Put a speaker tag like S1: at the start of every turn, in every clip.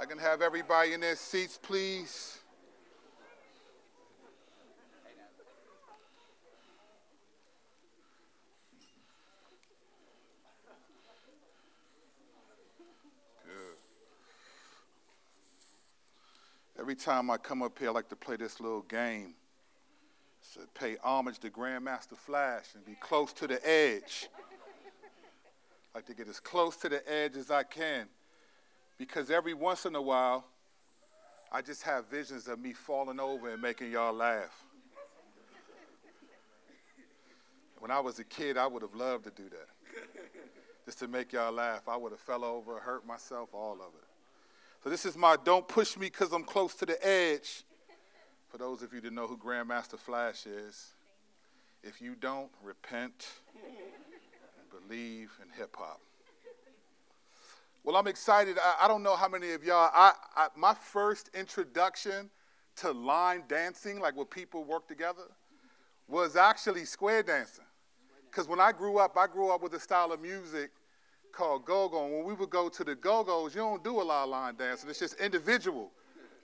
S1: I can have everybody in their seats, please. Every time I come up here, I like to play this little game. So pay homage to Grandmaster Flash and be close to the edge. I like to get as close to the edge as I can because every once in a while, I just have visions of me falling over and making y'all laugh. When I was a kid, I would have loved to do that. Just to make y'all laugh. I would have fell over, hurt myself, all of it. So this is my don't push me because I'm close to the edge. For those of you that know who Grandmaster Flash is, if you don't, repent and believe in hip hop. Well, I'm excited. I, I, don't know how many of y'all, I, I, my first introduction to line dancing, like where people work together, was actually square dancing. Because when I grew up, I grew up with a style of music called go-go. And when we would go to the go-go's, you don't do a lot of line dancing. It's just individual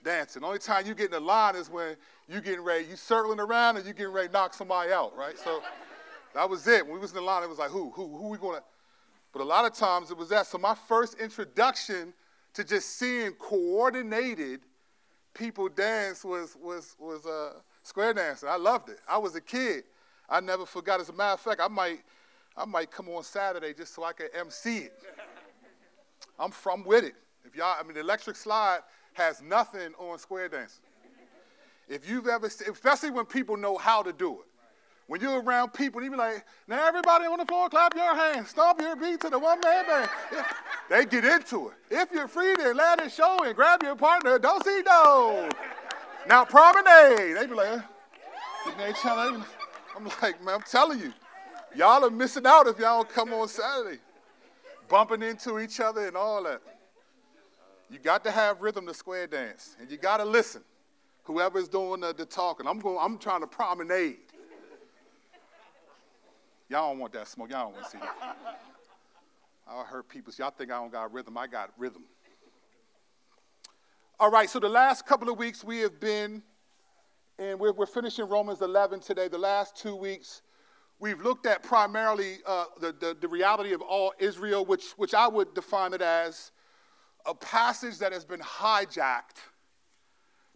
S1: dancing. The only time you get in the line is when you getting ready, you circling around and you getting ready to knock somebody out, right? So that was it. When we was in the line, it was like, who, who, who we gonna? But a lot of times it was that. So my first introduction to just seeing coordinated people dance was was was uh, square dancing. I loved it. I was a kid. I never forgot. As a matter of fact, I might I might come on Saturday just so I can MC it. I'm from with it. If y'all, I mean, the electric slide has nothing on square dancing. If you've ever, especially when people know how to do it. When you're around people, you be like, now everybody on the floor, clap your hands, stomp your beat to the one man band. they get into it. If you're free, then let it show and grab your partner. Don't see no. Now promenade. They be like, I'm like, man, I'm telling you, Y'all are missing out if y'all don't come on Saturday. Bumping into each other and all that. You got to have rhythm to square dance, and you got to listen. Whoever's doing the, the talking, I'm going. I'm trying to promenade. Y'all don't want that smoke. Y'all don't want to see that. I hurt people. Y'all think I don't got rhythm. I got rhythm. All right, so the last couple of weeks we have been, and we're, we're finishing Romans 11 today. The last two weeks We've looked at primarily uh, the, the, the, reality of all Israel, which, which I would define it as a passage that has been hijacked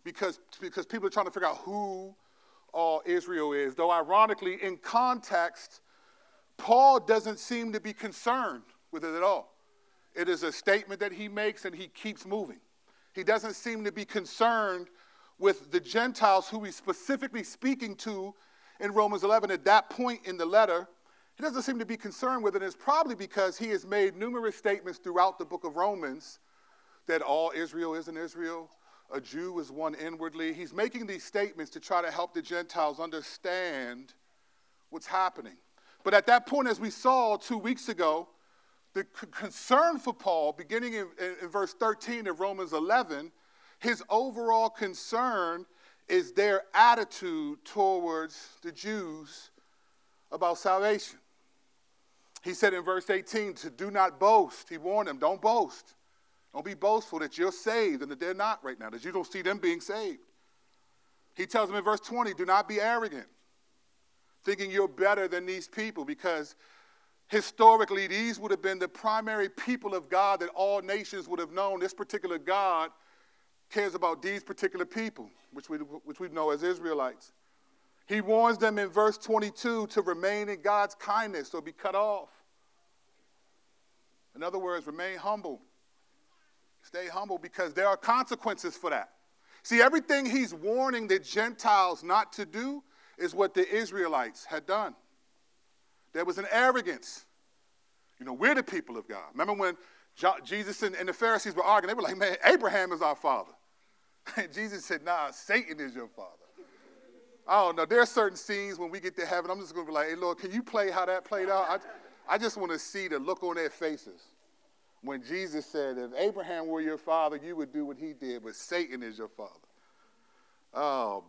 S1: because, because people are trying to figure out who all Israel is. Though, ironically, in context, Paul doesn't seem to be concerned with it at all. It is a statement that he makes and he keeps moving. He doesn't seem to be concerned with the Gentiles who he's specifically speaking to in Romans 11 at that point in the letter, he doesn't seem to be concerned with it. It's probably because he has made numerous statements throughout the book of Romans that all Israel isn't Israel, a Jew is one inwardly. He's making these statements to try to help the Gentiles understand what's happening. But at that point, as we saw two weeks ago, the concern for Paul, beginning in, in, in verse 13 of Romans 11, his overall concern is their attitude towards the Jews about salvation. He said in verse 18 to do not boast. He warned them, don't boast. Don't be boastful that you're saved and that they're not right now, that you don't see them being saved. He tells them in verse 20, do not be arrogant, thinking you're better than these people, because historically these would have been the primary people of God that all nations would have known. This particular God cares about these particular people, which we, which we know as Israelites. He warns them in verse 22 to remain in God's kindness or be cut off. In other words, remain humble. Stay humble because there are consequences for that. See, everything he's warning the Gentiles not to do is what the Israelites had done. There was an arrogance. You know, we're the people of God. Remember when Jesus and, the Pharisees were arguing? They were like, man, Abraham is our father. And Jesus said, nah, Satan is your father. I don't know. There are certain scenes when we get to heaven, I'm just going to be like, hey, Lord, can you play how that played out? I, I just want to see the look on their faces when Jesus said, if Abraham were your father, you would do what he did, but Satan is your father. Oh.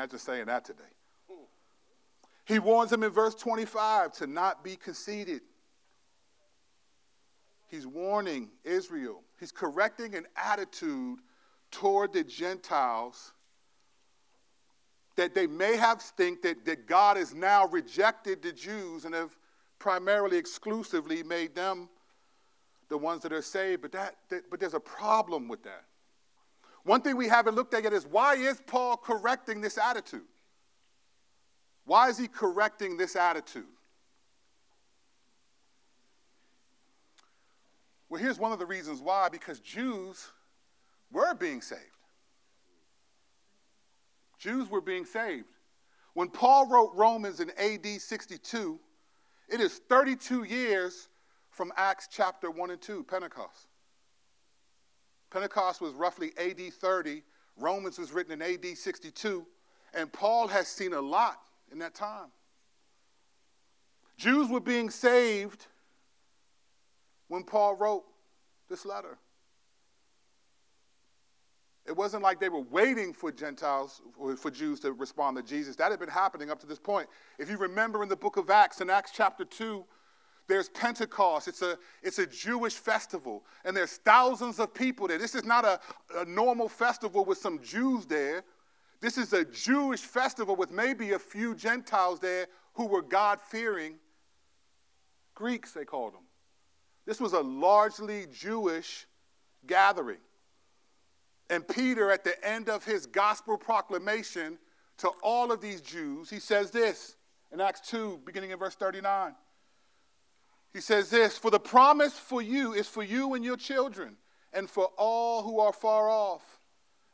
S1: Imagine saying that today. He warns them in verse 25 to not be conceited. He's warning Israel. He's correcting an attitude toward the Gentiles that they may have think that, that God has now rejected the Jews and have primarily exclusively made them the ones that are saved. But, that, that, but there's a problem with that. One thing we haven't looked at yet is why is Paul correcting this attitude? Why is he correcting this attitude? Well, here's one of the reasons why because Jews were being saved. Jews were being saved. When Paul wrote Romans in AD 62, it is 32 years from Acts chapter 1 and 2, Pentecost. Pentecost was roughly AD 30, Romans was written in AD 62, and Paul has seen a lot in that time. Jews were being saved when Paul wrote this letter. It wasn't like they were waiting for Gentiles, for Jews to respond to Jesus. That had been happening up to this point. If you remember in the book of Acts, in Acts chapter 2, there's Pentecost. It's a, it's a Jewish festival, and there's thousands of people there. This is not a, a normal festival with some Jews there. This is a Jewish festival with maybe a few Gentiles there who were God fearing Greeks, they called them. This was a largely Jewish gathering. And Peter, at the end of his gospel proclamation to all of these Jews, he says this in Acts 2, beginning in verse 39. He says this For the promise for you is for you and your children, and for all who are far off,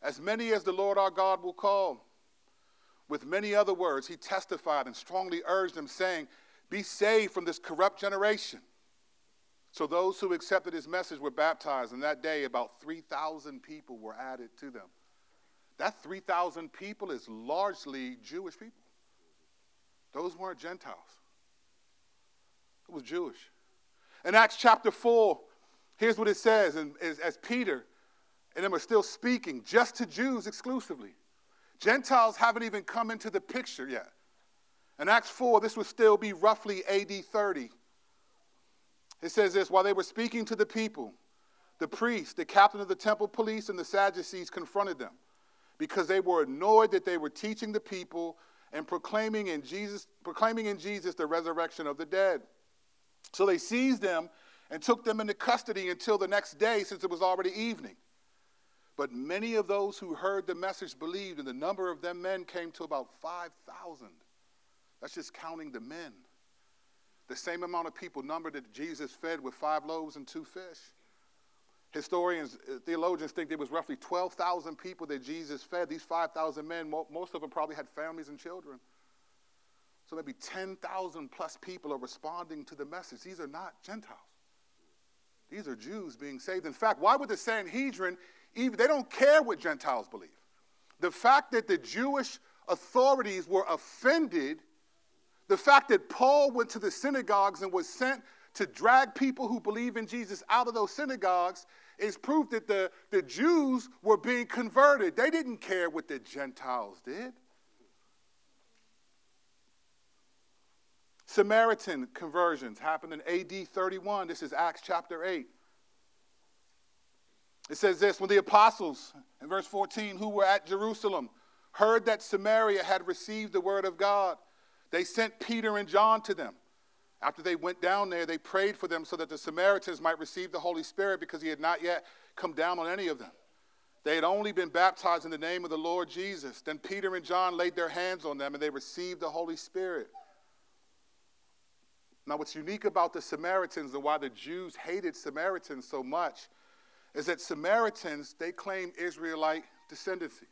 S1: as many as the Lord our God will call. With many other words, he testified and strongly urged them, saying, Be saved from this corrupt generation. So those who accepted his message were baptized, and that day about 3,000 people were added to them. That 3,000 people is largely Jewish people. Those weren't Gentiles. It was Jewish. In Acts chapter 4, here's what it says and as, as Peter and them are still speaking just to Jews exclusively. Gentiles haven't even come into the picture yet. In Acts 4, this would still be roughly AD 30. It says this while they were speaking to the people, the priest, the captain of the temple police, and the Sadducees confronted them because they were annoyed that they were teaching the people and proclaiming in Jesus, proclaiming in Jesus the resurrection of the dead. So they seized them and took them into custody until the next day, since it was already evening. But many of those who heard the message believed, and the number of them men came to about 5,000. That's just counting the men. The same amount of people numbered that Jesus fed with five loaves and two fish. Historians, uh, theologians think there was roughly 12,000 people that Jesus fed. These 5,000 men, most of them probably had families and children. So maybe 10,000 plus people are responding to the message. These are not Gentiles. These are Jews being saved. In fact, why would the Sanhedrin even, they don't care what Gentiles believe. The fact that the Jewish authorities were offended the fact that Paul went to the synagogues and was sent to drag people who believe in Jesus out of those synagogues is proof that the, the Jews were being converted. They didn't care what the Gentiles did. Samaritan conversions happened in AD 31. This is Acts chapter 8. It says this When the apostles, in verse 14, who were at Jerusalem, heard that Samaria had received the word of God, they sent Peter and John to them. After they went down there, they prayed for them so that the Samaritans might receive the Holy Spirit because he had not yet come down on any of them. They had only been baptized in the name of the Lord Jesus. Then Peter and John laid their hands on them and they received the Holy Spirit. Now, what's unique about the Samaritans and why the Jews hated Samaritans so much is that Samaritans, they claim Israelite descendancy.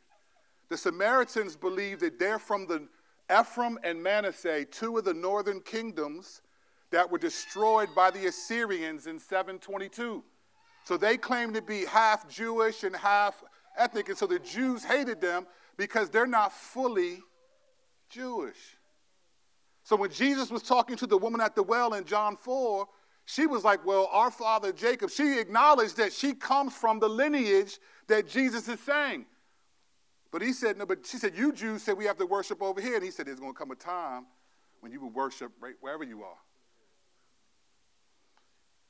S1: The Samaritans believe that they're from the Ephraim and Manasseh, two of the northern kingdoms that were destroyed by the Assyrians in 722. So they claim to be half Jewish and half ethnic. And so the Jews hated them because they're not fully Jewish. So when Jesus was talking to the woman at the well in John 4, she was like, Well, our father Jacob, she acknowledged that she comes from the lineage that Jesus is saying. But he said, no, but she said, you Jews said we have to worship over here. And he said, there's going to come a time when you will worship right wherever you are.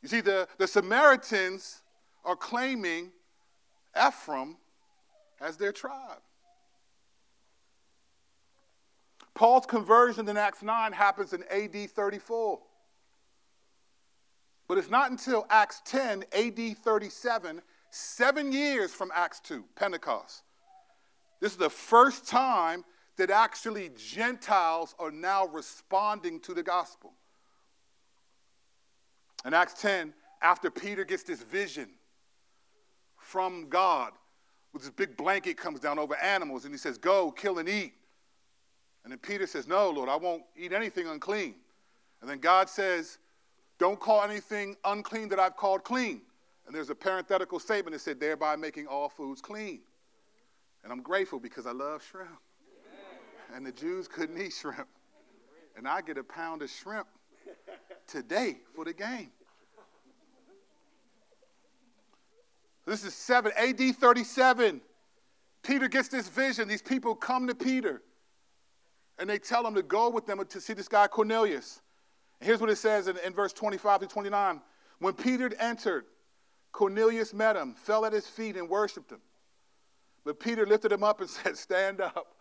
S1: You see, the, the Samaritans are claiming Ephraim as their tribe. Paul's conversion in Acts 9 happens in AD 34. But it's not until Acts 10, AD 37, seven years from Acts 2, Pentecost. This is the first time that actually Gentiles are now responding to the gospel. In Acts 10, after Peter gets this vision from God, with this big blanket comes down over animals, and he says, Go, kill and eat. And then Peter says, No, Lord, I won't eat anything unclean. And then God says, Don't call anything unclean that I've called clean. And there's a parenthetical statement that said, Thereby making all foods clean. And I'm grateful because I love shrimp. And the Jews couldn't eat shrimp. And I get a pound of shrimp today for the game. This is 7 AD 37. Peter gets this vision. These people come to Peter and they tell him to go with them to see this guy Cornelius. And here's what it says in, in verse 25 to 29. When Peter entered, Cornelius met him, fell at his feet, and worshiped him. But Peter lifted him up and said, Stand up.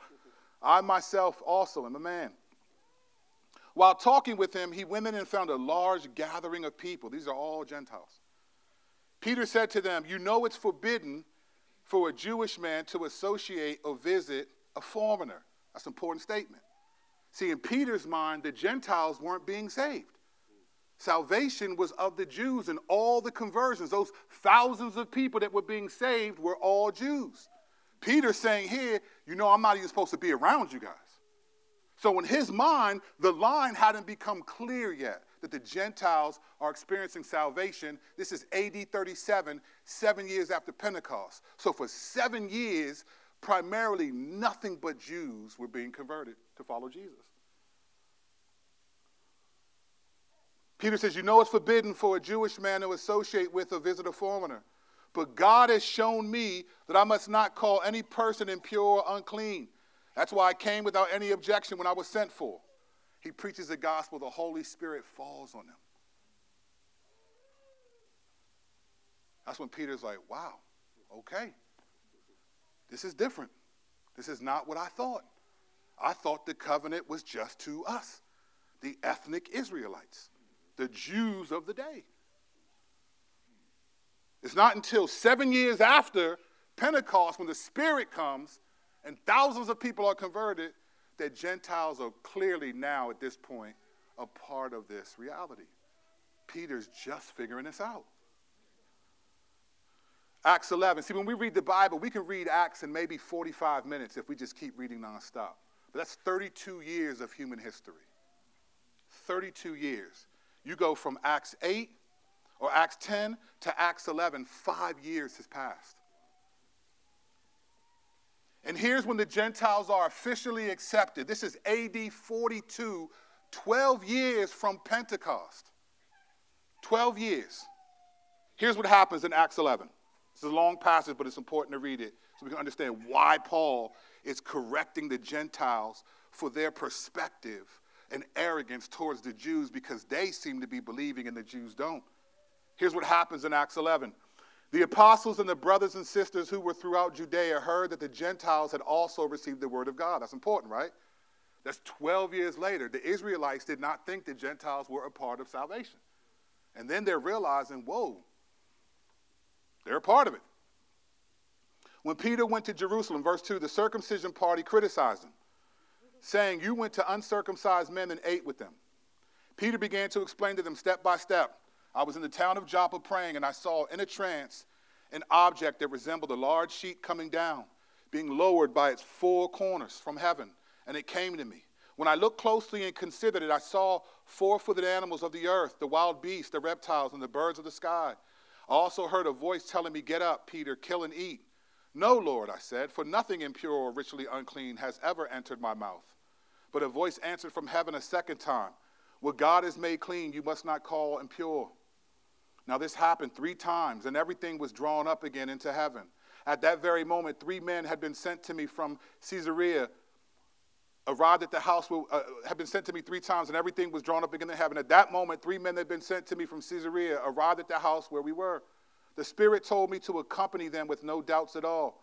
S1: I myself also am a man. While talking with him, he went in and found a large gathering of people. These are all Gentiles. Peter said to them, You know it's forbidden for a Jewish man to associate or visit a foreigner. That's an important statement. See, in Peter's mind, the Gentiles weren't being saved. Salvation was of the Jews, and all the conversions, those thousands of people that were being saved, were all Jews. Peter's saying here, you know, I'm not even supposed to be around you guys. So, in his mind, the line hadn't become clear yet that the Gentiles are experiencing salvation. This is AD 37, seven years after Pentecost. So, for seven years, primarily nothing but Jews were being converted to follow Jesus. Peter says, You know it's forbidden for a Jewish man to associate with or visit a foreigner. But God has shown me that I must not call any person impure or unclean. That's why I came without any objection when I was sent for. He preaches the gospel, the Holy Spirit falls on him. That's when Peter's like, wow, okay. This is different. This is not what I thought. I thought the covenant was just to us, the ethnic Israelites, the Jews of the day. It's not until seven years after Pentecost, when the Spirit comes and thousands of people are converted, that Gentiles are clearly now at this point a part of this reality. Peter's just figuring this out. Acts 11. See, when we read the Bible, we can read Acts in maybe 45 minutes if we just keep reading nonstop. But that's 32 years of human history. 32 years. You go from Acts 8 or Acts 10 to Acts 11, five years has passed. And here's when the Gentiles are officially accepted. This is AD 42, 12 years from Pentecost. 12 years. Here's what happens in Acts 11. Is a long passage, but it's important to read it so we can understand why Paul is correcting the Gentiles for their perspective and arrogance towards the Jews because they seem to be believing and the Jews don't. Here's what happens in Acts 11. The apostles and the brothers and sisters who were throughout Judea heard that the Gentiles had also received the word of God. That's important, right? That's 12 years later. The Israelites did not think the Gentiles were a part of salvation. And then they're realizing, whoa, they're a part of it. When Peter went to Jerusalem, verse 2, the circumcision party criticized him, saying, You went to uncircumcised men and ate with them. Peter began to explain to them step by step I was in the town of Joppa praying, and I saw in a trance an object that resembled a large sheet coming down, being lowered by its four corners from heaven, and it came to me. When I looked closely and considered it, I saw four footed animals of the earth, the wild beasts, the reptiles, and the birds of the sky. I also heard a voice telling me, Get up, Peter, kill and eat. No, Lord, I said, for nothing impure or ritually unclean has ever entered my mouth. But a voice answered from heaven a second time, What God has made clean, you must not call impure. Now, this happened three times, and everything was drawn up again into heaven. At that very moment, three men had been sent to me from Caesarea arrived at the house, uh, had been sent to me three times, and everything was drawn up again in heaven. At that moment, three men that had been sent to me from Caesarea arrived at the house where we were. The Spirit told me to accompany them with no doubts at all.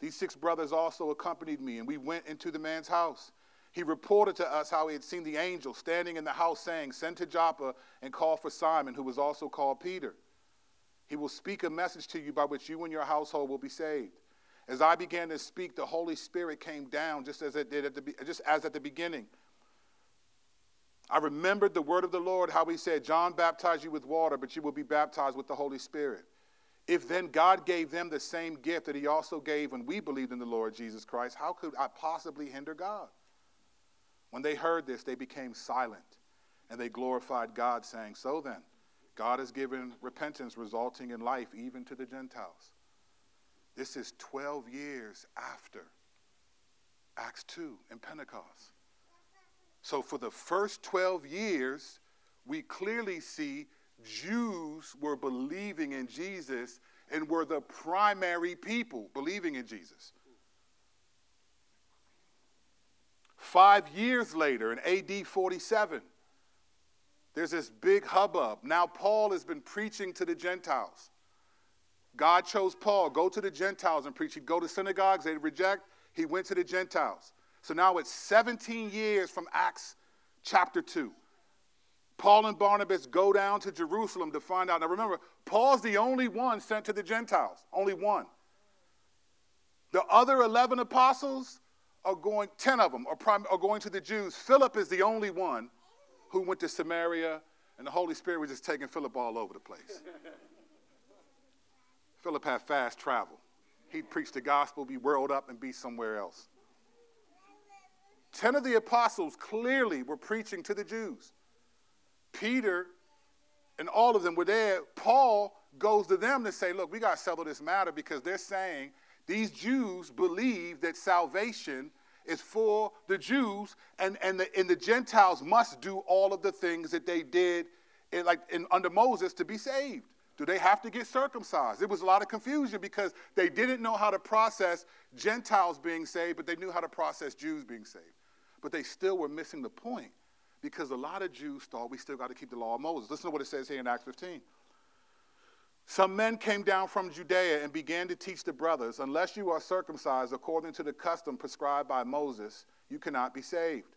S1: These six brothers also accompanied me, and we went into the man's house. He reported to us how he had seen the angel standing in the house saying, Send to Joppa and call for Simon, who was also called Peter. He will speak a message to you by which you and your household will be saved. As I began to speak, the Holy Spirit came down just as it did at the, just as at the beginning. I remembered the word of the Lord, how he said, John baptized you with water, but you will be baptized with the Holy Spirit. If then God gave them the same gift that he also gave when we believed in the Lord Jesus Christ, how could I possibly hinder God? When they heard this, they became silent and they glorified God, saying, So then, God has given repentance resulting in life even to the Gentiles. This is 12 years after Acts 2 and Pentecost. So, for the first 12 years, we clearly see Jews were believing in Jesus and were the primary people believing in Jesus. Five years later, in AD 47, there's this big hubbub. Now, Paul has been preaching to the Gentiles. God chose Paul, go to the Gentiles and preach. He'd go to synagogues, they'd reject. He went to the Gentiles. So now it's 17 years from Acts chapter 2. Paul and Barnabas go down to Jerusalem to find out. Now remember, Paul's the only one sent to the Gentiles, only one. The other 11 apostles are going, 10 of them are, prim- are going to the Jews. Philip is the only one who went to Samaria, and the Holy Spirit was just taking Philip all over the place. Philip had fast travel. He'd preach the gospel, be whirled up, and be somewhere else. Ten of the apostles clearly were preaching to the Jews. Peter and all of them were there. Paul goes to them to say, Look, we got to settle this matter because they're saying these Jews believe that salvation is for the Jews, and, and, the, and the Gentiles must do all of the things that they did in, like in, under Moses to be saved. Do they have to get circumcised? It was a lot of confusion because they didn't know how to process Gentiles being saved, but they knew how to process Jews being saved. But they still were missing the point because a lot of Jews thought we still got to keep the law of Moses. Listen to what it says here in Acts 15. Some men came down from Judea and began to teach the brothers, unless you are circumcised according to the custom prescribed by Moses, you cannot be saved.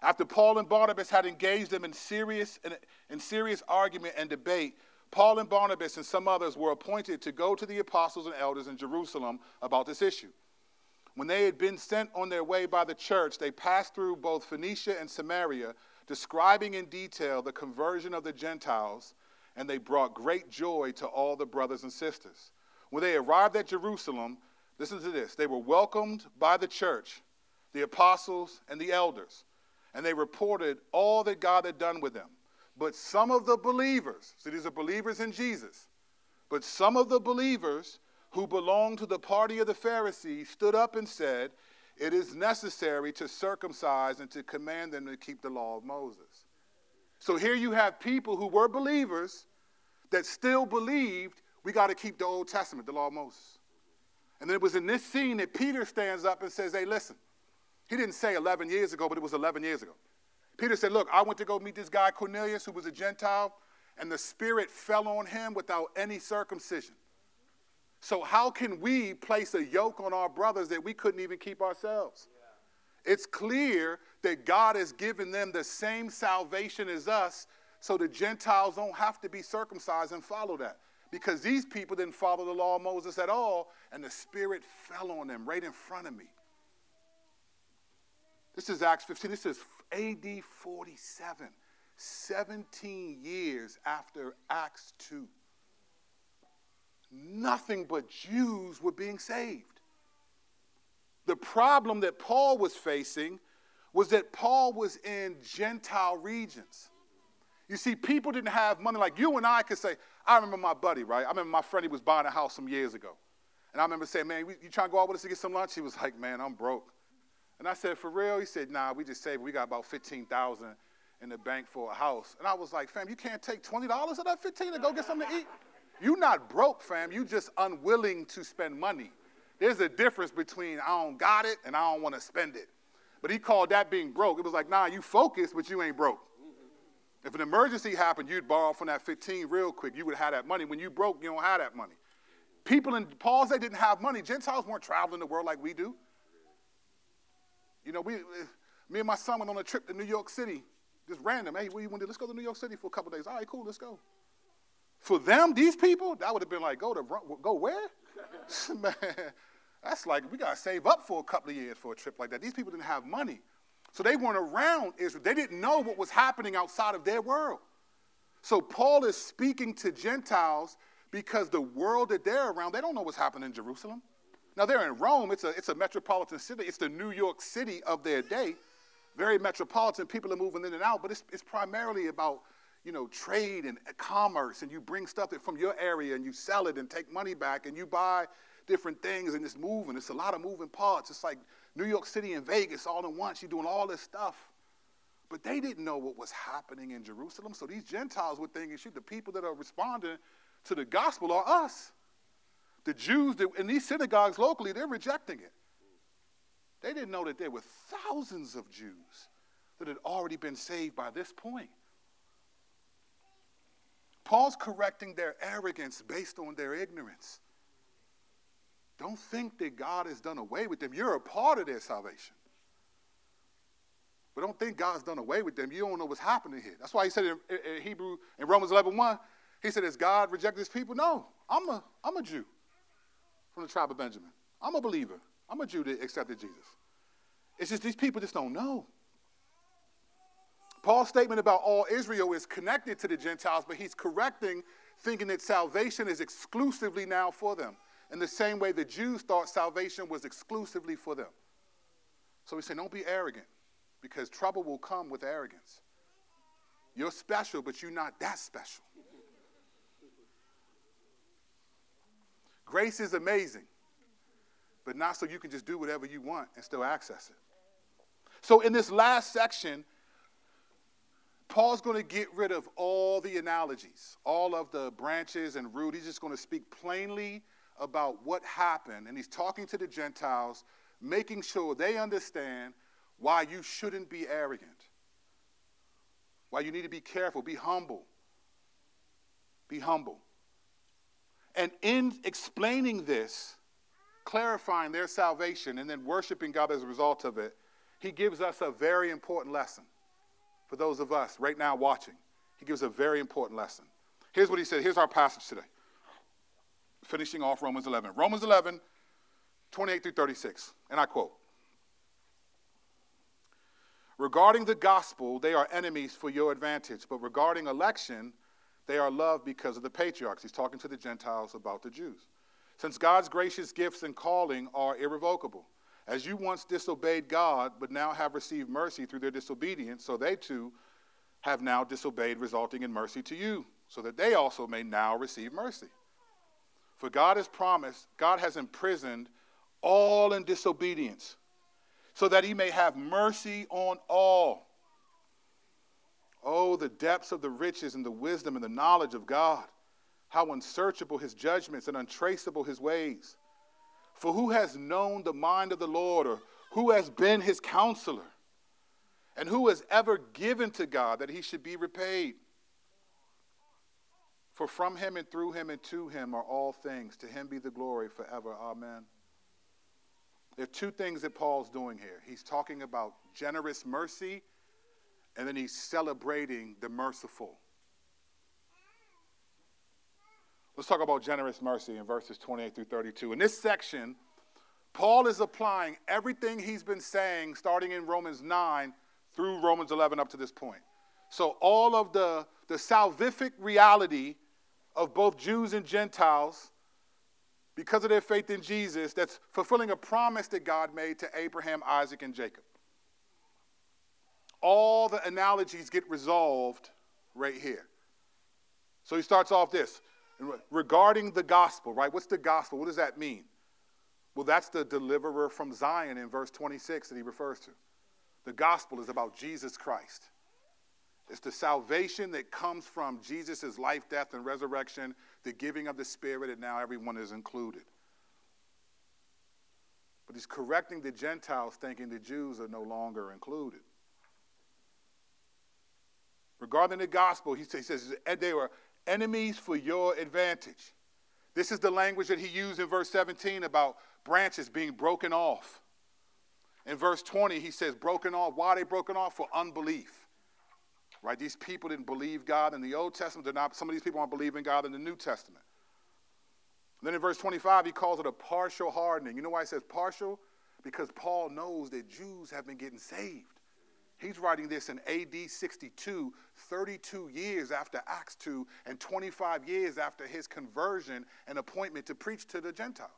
S1: After Paul and Barnabas had engaged them in serious, in, in serious argument and debate, Paul and Barnabas and some others were appointed to go to the apostles and elders in Jerusalem about this issue. When they had been sent on their way by the church, they passed through both Phoenicia and Samaria describing in detail the conversion of the Gentiles, and they brought great joy to all the brothers and sisters. When they arrived at Jerusalem, listen to this they were welcomed by the church, the apostles, and the elders, and they reported all that God had done with them. But some of the believers, so these are believers in Jesus, but some of the believers who belonged to the party of the Pharisees stood up and said, it is necessary to circumcise and to command them to keep the law of Moses. So here you have people who were believers that still believed we got to keep the Old Testament, the law of Moses. And then it was in this scene that Peter stands up and says, Hey, listen. He didn't say 11 years ago, but it was 11 years ago. Peter said, Look, I went to go meet this guy, Cornelius, who was a Gentile, and the Spirit fell on him without any circumcision. So, how can we place a yoke on our brothers that we couldn't even keep ourselves? Yeah. It's clear that God has given them the same salvation as us, so the Gentiles don't have to be circumcised and follow that. Because these people didn't follow the law of Moses at all, and the Spirit fell on them right in front of me. This is Acts 15. This is AD 47, 17 years after Acts 2 nothing but Jews were being saved. The problem that Paul was facing was that Paul was in Gentile regions. You see, people didn't have money like you and I could say, I remember my buddy, right? I remember my friend, he was buying a house some years ago. And I remember saying, man, you trying to go out with us to get some lunch? He was like, man, I'm broke. And I said, for real? He said, nah, we just saved, we got about 15000 in the bank for a house. And I was like, fam, you can't take $20 of that 15 to go get something to eat? You're not broke, fam. You just unwilling to spend money. There's a difference between I don't got it and I don't want to spend it. But he called that being broke. It was like, nah, you focus, but you ain't broke. If an emergency happened, you'd borrow from that 15 real quick. You would have that money. When you broke, you don't have that money. People in Paul's they didn't have money. Gentiles weren't traveling the world like we do. You know, we, me and my son went on a trip to New York City, just random. Hey, where you want to? Let's go to New York City for a couple days. All right, cool, let's go. For them, these people, that would have been like, go to go where? Man, that's like we gotta save up for a couple of years for a trip like that. These people didn't have money. So they weren't around Israel. They didn't know what was happening outside of their world. So Paul is speaking to Gentiles because the world that they're around, they don't know what's happening in Jerusalem. Now they're in Rome, it's a, it's a metropolitan city, it's the New York City of their day. Very metropolitan, people are moving in and out, but it's, it's primarily about you know, trade and commerce, and you bring stuff from your area and you sell it and take money back and you buy different things and it's moving. It's a lot of moving parts. It's like New York City and Vegas all in once. You're doing all this stuff. But they didn't know what was happening in Jerusalem. So these Gentiles were thinking, shoot, the people that are responding to the gospel are us. The Jews that, in these synagogues locally, they're rejecting it. They didn't know that there were thousands of Jews that had already been saved by this point. Paul's correcting their arrogance based on their ignorance. Don't think that God has done away with them. You're a part of their salvation. But don't think God's done away with them. You don't know what's happening here. That's why he said in, in Hebrew, in Romans 11 1, he said, Has God rejected his people? No, I'm a, I'm a Jew from the tribe of Benjamin. I'm a believer. I'm a Jew that accepted Jesus. It's just these people just don't know. Paul's statement about all Israel is connected to the Gentiles, but he's correcting thinking that salvation is exclusively now for them. In the same way the Jews thought salvation was exclusively for them. So we say, don't be arrogant, because trouble will come with arrogance. You're special, but you're not that special. Grace is amazing, but not so you can just do whatever you want and still access it. So, in this last section, Paul's going to get rid of all the analogies, all of the branches and root. He's just going to speak plainly about what happened. And he's talking to the Gentiles, making sure they understand why you shouldn't be arrogant, why you need to be careful, be humble. Be humble. And in explaining this, clarifying their salvation, and then worshiping God as a result of it, he gives us a very important lesson for those of us right now watching. He gives a very important lesson. Here's what he said. Here's our passage today. Finishing off Romans 11. Romans 11, 28 through 36. And I quote Regarding the gospel, they are enemies for your advantage, but regarding election, they are loved because of the patriarchs. He's talking to the Gentiles about the Jews. Since God's gracious gifts and calling are irrevocable, as you once disobeyed God, but now have received mercy through their disobedience, so they too have now disobeyed, resulting in mercy to you, so that they also may now receive mercy. For God has promised, God has imprisoned all in disobedience, so that he may have mercy on all. Oh, the depths of the riches and the wisdom and the knowledge of God. How unsearchable his judgments and untraceable his ways. For who has known the mind of the Lord, or who has been his counselor? And who has ever given to God that he should be repaid? For from him and through him and to him are all things. To him be the glory forever. Amen. There are two things that Paul's doing here. He's talking about generous mercy, and then he's celebrating the merciful. Let's talk about generous mercy in verses 28 through 32. In this section, Paul is applying everything he's been saying starting in Romans 9 through Romans 11 up to this point. So, all of the, the salvific reality of both Jews and Gentiles, because of their faith in Jesus, that's fulfilling a promise that God made to Abraham, Isaac, and Jacob. All the analogies get resolved right here. So he starts off this regarding the gospel, right? What's the gospel? What does that mean? Well, that's the deliverer from Zion in verse 26 that he refers to. The gospel is about Jesus Christ. It's the salvation that comes from Jesus' life, death, and resurrection, the giving of the Spirit, and now everyone is included. But he's correcting the Gentiles, thinking the Jews are no longer included. Regarding the gospel, he says they were enemies for your advantage. This is the language that he used in verse 17 about branches being broken off. In verse 20, he says, broken off. Why they broken off? For unbelief. Right? These people didn't believe God in the Old Testament. They're not, some of these people aren't believing God in the New Testament. And then in verse 25, he calls it a partial hardening. You know why he says partial? Because Paul knows that Jews have been getting saved. He's writing this in AD 62, 32 years after Acts 2, and 25 years after his conversion and appointment to preach to the Gentiles.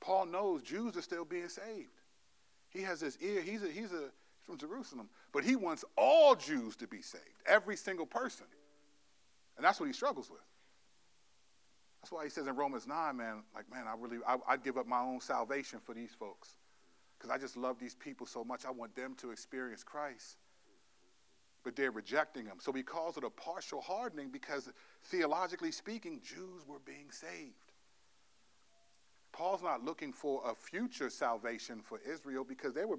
S1: Paul knows Jews are still being saved. He has his ear, he's, a, he's a, from Jerusalem, but he wants all Jews to be saved, every single person. And that's what he struggles with. That's why he says in Romans 9, man, like, man, I really, I, I'd give up my own salvation for these folks because I just love these people so much. I want them to experience Christ. But they're rejecting him. So he calls it a partial hardening because theologically speaking, Jews were being saved. Paul's not looking for a future salvation for Israel because there were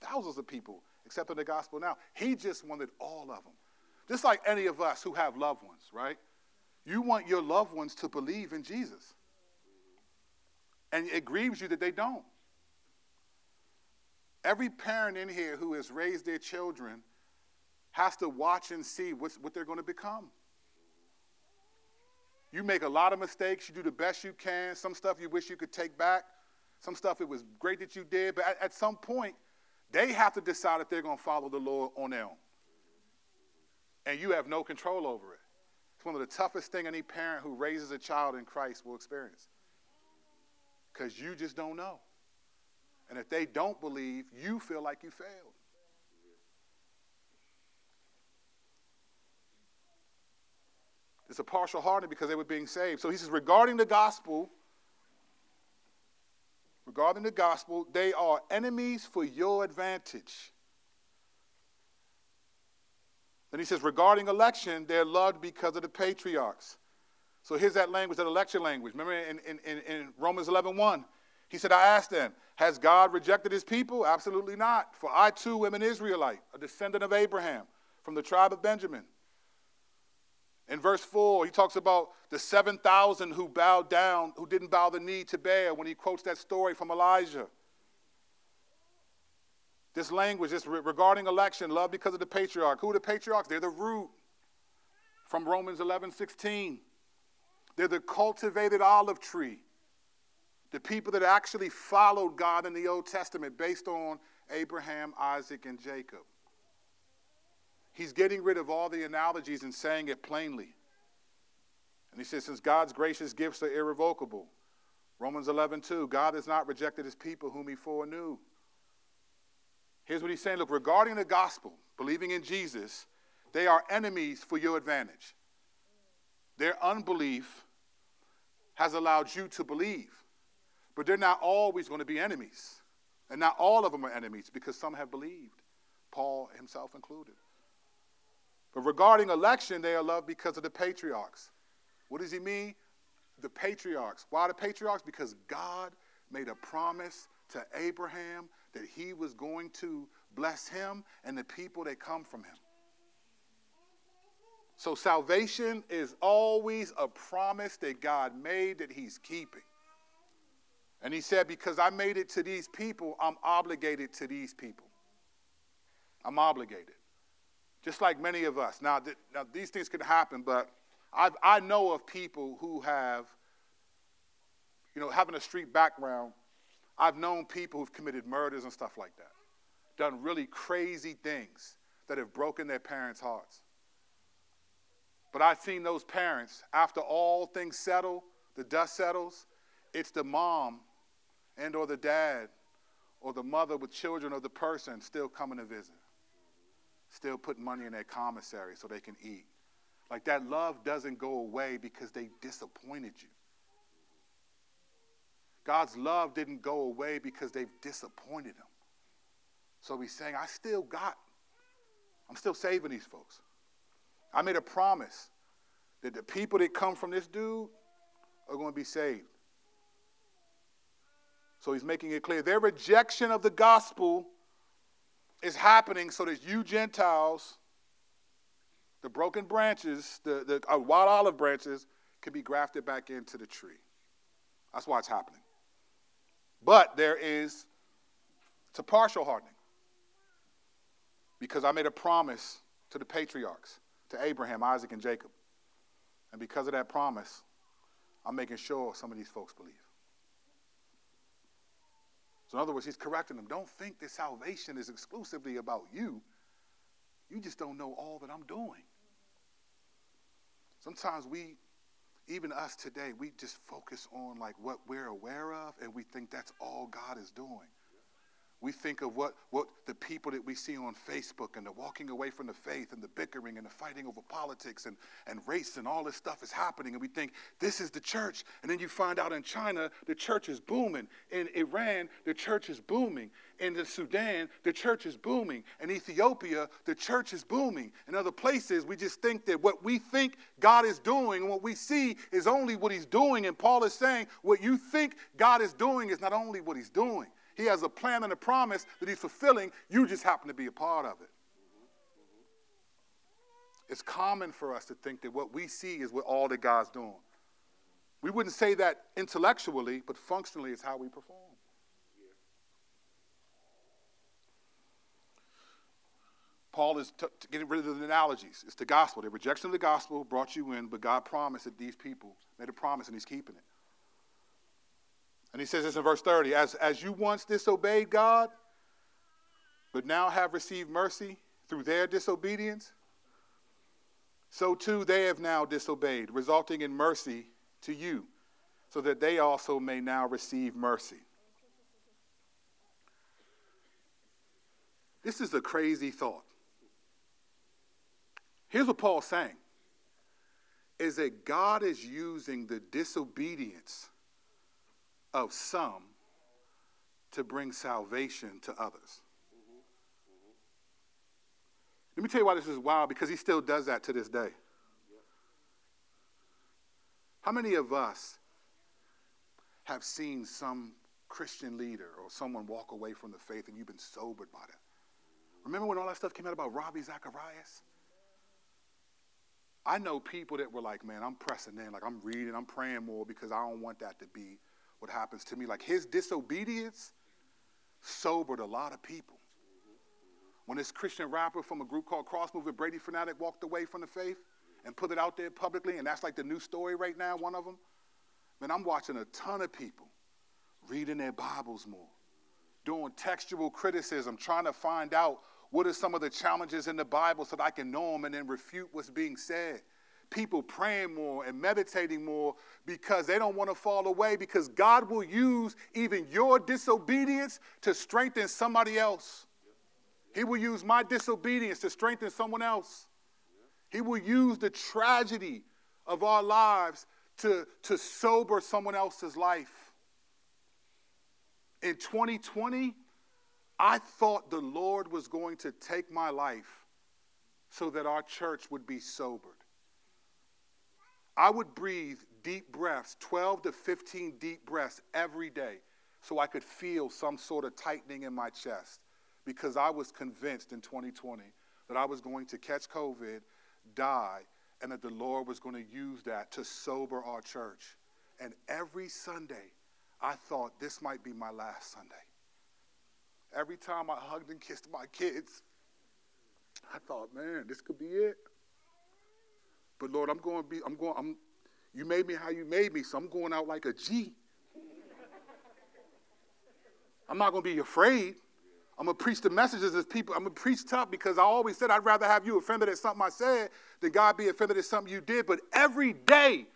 S1: thousands of people accepting the gospel now. He just wanted all of them. Just like any of us who have loved ones, right? You want your loved ones to believe in Jesus. And it grieves you that they don't. Every parent in here who has raised their children has to watch and see what they're going to become. You make a lot of mistakes. You do the best you can. Some stuff you wish you could take back. Some stuff it was great that you did. But at, at some point, they have to decide if they're going to follow the Lord on their own. And you have no control over it. It's one of the toughest things any parent who raises a child in Christ will experience. Because you just don't know. And if they don't believe, you feel like you failed. It's a partial hardening because they were being saved. So he says, regarding the gospel, regarding the gospel, they are enemies for your advantage. Then he says, regarding election, they're loved because of the patriarchs. So here's that language, that election language. Remember in, in, in Romans 11 1, he said, I asked them, Has God rejected his people? Absolutely not. For I too am an Israelite, a descendant of Abraham from the tribe of Benjamin. In verse 4, he talks about the 7,000 who bowed down, who didn't bow the knee to Baal when he quotes that story from Elijah. This language is regarding election, love because of the patriarch. Who are the patriarchs? They're the root from Romans 11 16. They're the cultivated olive tree the people that actually followed God in the Old Testament based on Abraham, Isaac, and Jacob. He's getting rid of all the analogies and saying it plainly. And he says, since God's gracious gifts are irrevocable, Romans 11, 2, God has not rejected his people whom he foreknew. Here's what he's saying look, regarding the gospel, believing in Jesus, they are enemies for your advantage. Their unbelief has allowed you to believe. But they're not always going to be enemies. And not all of them are enemies because some have believed, Paul himself included. But regarding election, they are loved because of the patriarchs. What does he mean? The patriarchs. Why the patriarchs? Because God made a promise to Abraham that he was going to bless him and the people that come from him. So salvation is always a promise that God made that he's keeping. And he said, Because I made it to these people, I'm obligated to these people. I'm obligated. Just like many of us. Now, th- now these things can happen, but I've, I know of people who have, you know, having a street background, I've known people who've committed murders and stuff like that, done really crazy things that have broken their parents' hearts. But I've seen those parents, after all things settle, the dust settles, it's the mom and or the dad or the mother with children of the person still coming to visit still putting money in their commissary so they can eat. Like that love doesn't go away because they disappointed you. God's love didn't go away because they've disappointed him. So he's saying i still got i'm still saving these folks. I made a promise that the people that come from this dude are going to be saved So he's making it clear their rejection of the gospel is happening so that you Gentiles, the broken branches, the, the uh, wild olive branches, can be grafted back into the tree. That's why it's happening. But there is, it's a partial hardening. Because I made a promise to the patriarchs, to Abraham, Isaac, and Jacob. And because of that promise, I'm making sure some of these folks believe. So, in other words, he's correcting them. Don't think this salvation is exclusively about you. You just don't know all that I'm doing. Sometimes we, even us today, we just focus on like what we're aware of and we think that's all God is doing. We think of what, what the people that we see on Facebook and the walking away from the faith and the bickering and the fighting over politics and, and race and all this stuff is happening. And we think this is the church. And then you find out in China, the church is booming. In Iran, the church is booming. In the Sudan, the church is booming. In Ethiopia, the church is booming. In other places, we just think that what we think God is doing and what we see is only what He's doing. And Paul is saying what you think God is doing is not only what He's doing he has a plan and a promise that he's fulfilling. You just happen to be a part of it. It's common for us to think that what we see is what all that God's doing. We wouldn't say that intellectually, but functionally, it's how we perform. Paul is t- getting rid of the analogies. It's the gospel. The rejection of the gospel brought you in, but God promised that these people made a promise and he's keeping it. And he says this in verse 30 as, as you once disobeyed God, but now have received mercy through their disobedience, so too they have now disobeyed, resulting in mercy to you, so that they also may now receive mercy. This is a crazy thought. Here's what Paul's saying is that God is using the disobedience of some to bring salvation to others. Let me tell you why this is wild because he still does that to this day. How many of us have seen some Christian leader or someone walk away from the faith and you've been sobered by that? Remember when all that stuff came out about Ravi Zacharias? I know people that were like, man, I'm pressing in, like I'm reading, I'm praying more because I don't want that to be what happens to me. Like his disobedience sobered a lot of people. When this Christian rapper from a group called Cross Movement, Brady Phanatik, walked away from the faith and put it out there publicly, and that's like the new story right now, one of them. Man, I'm watching a ton of people reading their Bibles more, doing textual criticism, trying to find out what are some of the challenges in the Bible so that I can know them and then refute what's being said people praying more and meditating more because they don't want to fall away because God will use even your disobedience to strengthen somebody else. He will use my disobedience to strengthen someone else. He will use the tragedy of our lives to, to sober someone else's life. In 2020, I thought the Lord was going to take my life so that our church would be sobered. I would breathe deep breaths, 12 to 15 deep breaths every day, so I could feel some sort of tightening in my chest because I was convinced in 2020 that I was going to catch COVID, die, and that the Lord was going to use that to sober our church. And every Sunday, I thought this might be my last Sunday. Every time I hugged and kissed my kids, I thought, man, this could be it. But Lord, I'm going to be, I'm going, I'm, you made me how you made me, so I'm going out like a G. I'm not going to be afraid. I'm going to preach the messages as people. I'm going to preach tough because I always said I'd rather have you offended at something I said than God be offended at something you did. But every day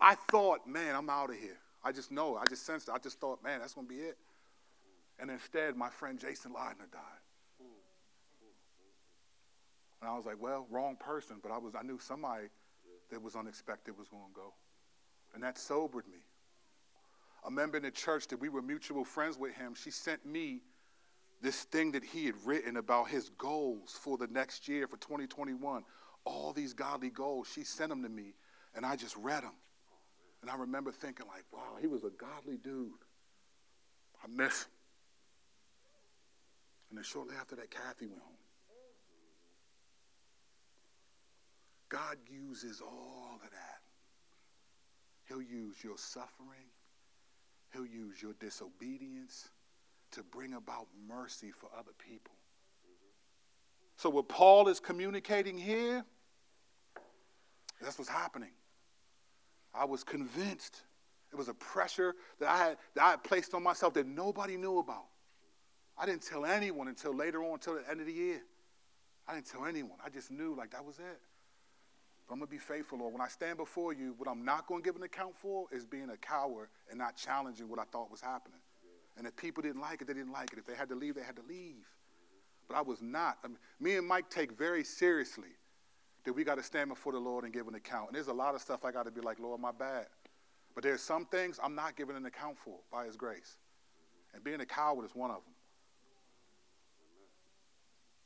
S1: I thought, man, I'm out of here. I just know. I just sensed it. I just thought, man, that's going to be it. And instead, my friend Jason Leidner died. And I was like, well, wrong person, but I was I knew somebody that was unexpected was going to go. And that sobered me. A member in the church that we were mutual friends with him, she sent me this thing that he had written about his goals for the next year, for 2021. All these godly goals. She sent them to me, and I just read them. And I remember thinking, like, wow, he was a godly dude. I miss him. And then shortly after that, Kathy went home. God uses all of that. He'll use your suffering, He'll use your disobedience to bring about mercy for other people. So, what Paul is communicating here, that's what's happening. I was convinced. It was a pressure that I had that I had placed on myself that nobody knew about. I didn't tell anyone until later on, until the end of the year. I didn't tell anyone. I just knew like that was it. I'm gonna be faithful, Lord. When I stand before you, what I'm not gonna give an account for is being a coward and not challenging what I thought was happening. And if people didn't like it, they didn't like it. If they had to leave, they had to leave. But I was not. I mean, me and Mike take very seriously that we got to stand before the Lord and give an account. And there's a lot of stuff I got to be like, Lord, my bad. But there's some things I'm not giving an account for by His grace. And being a coward is one of them.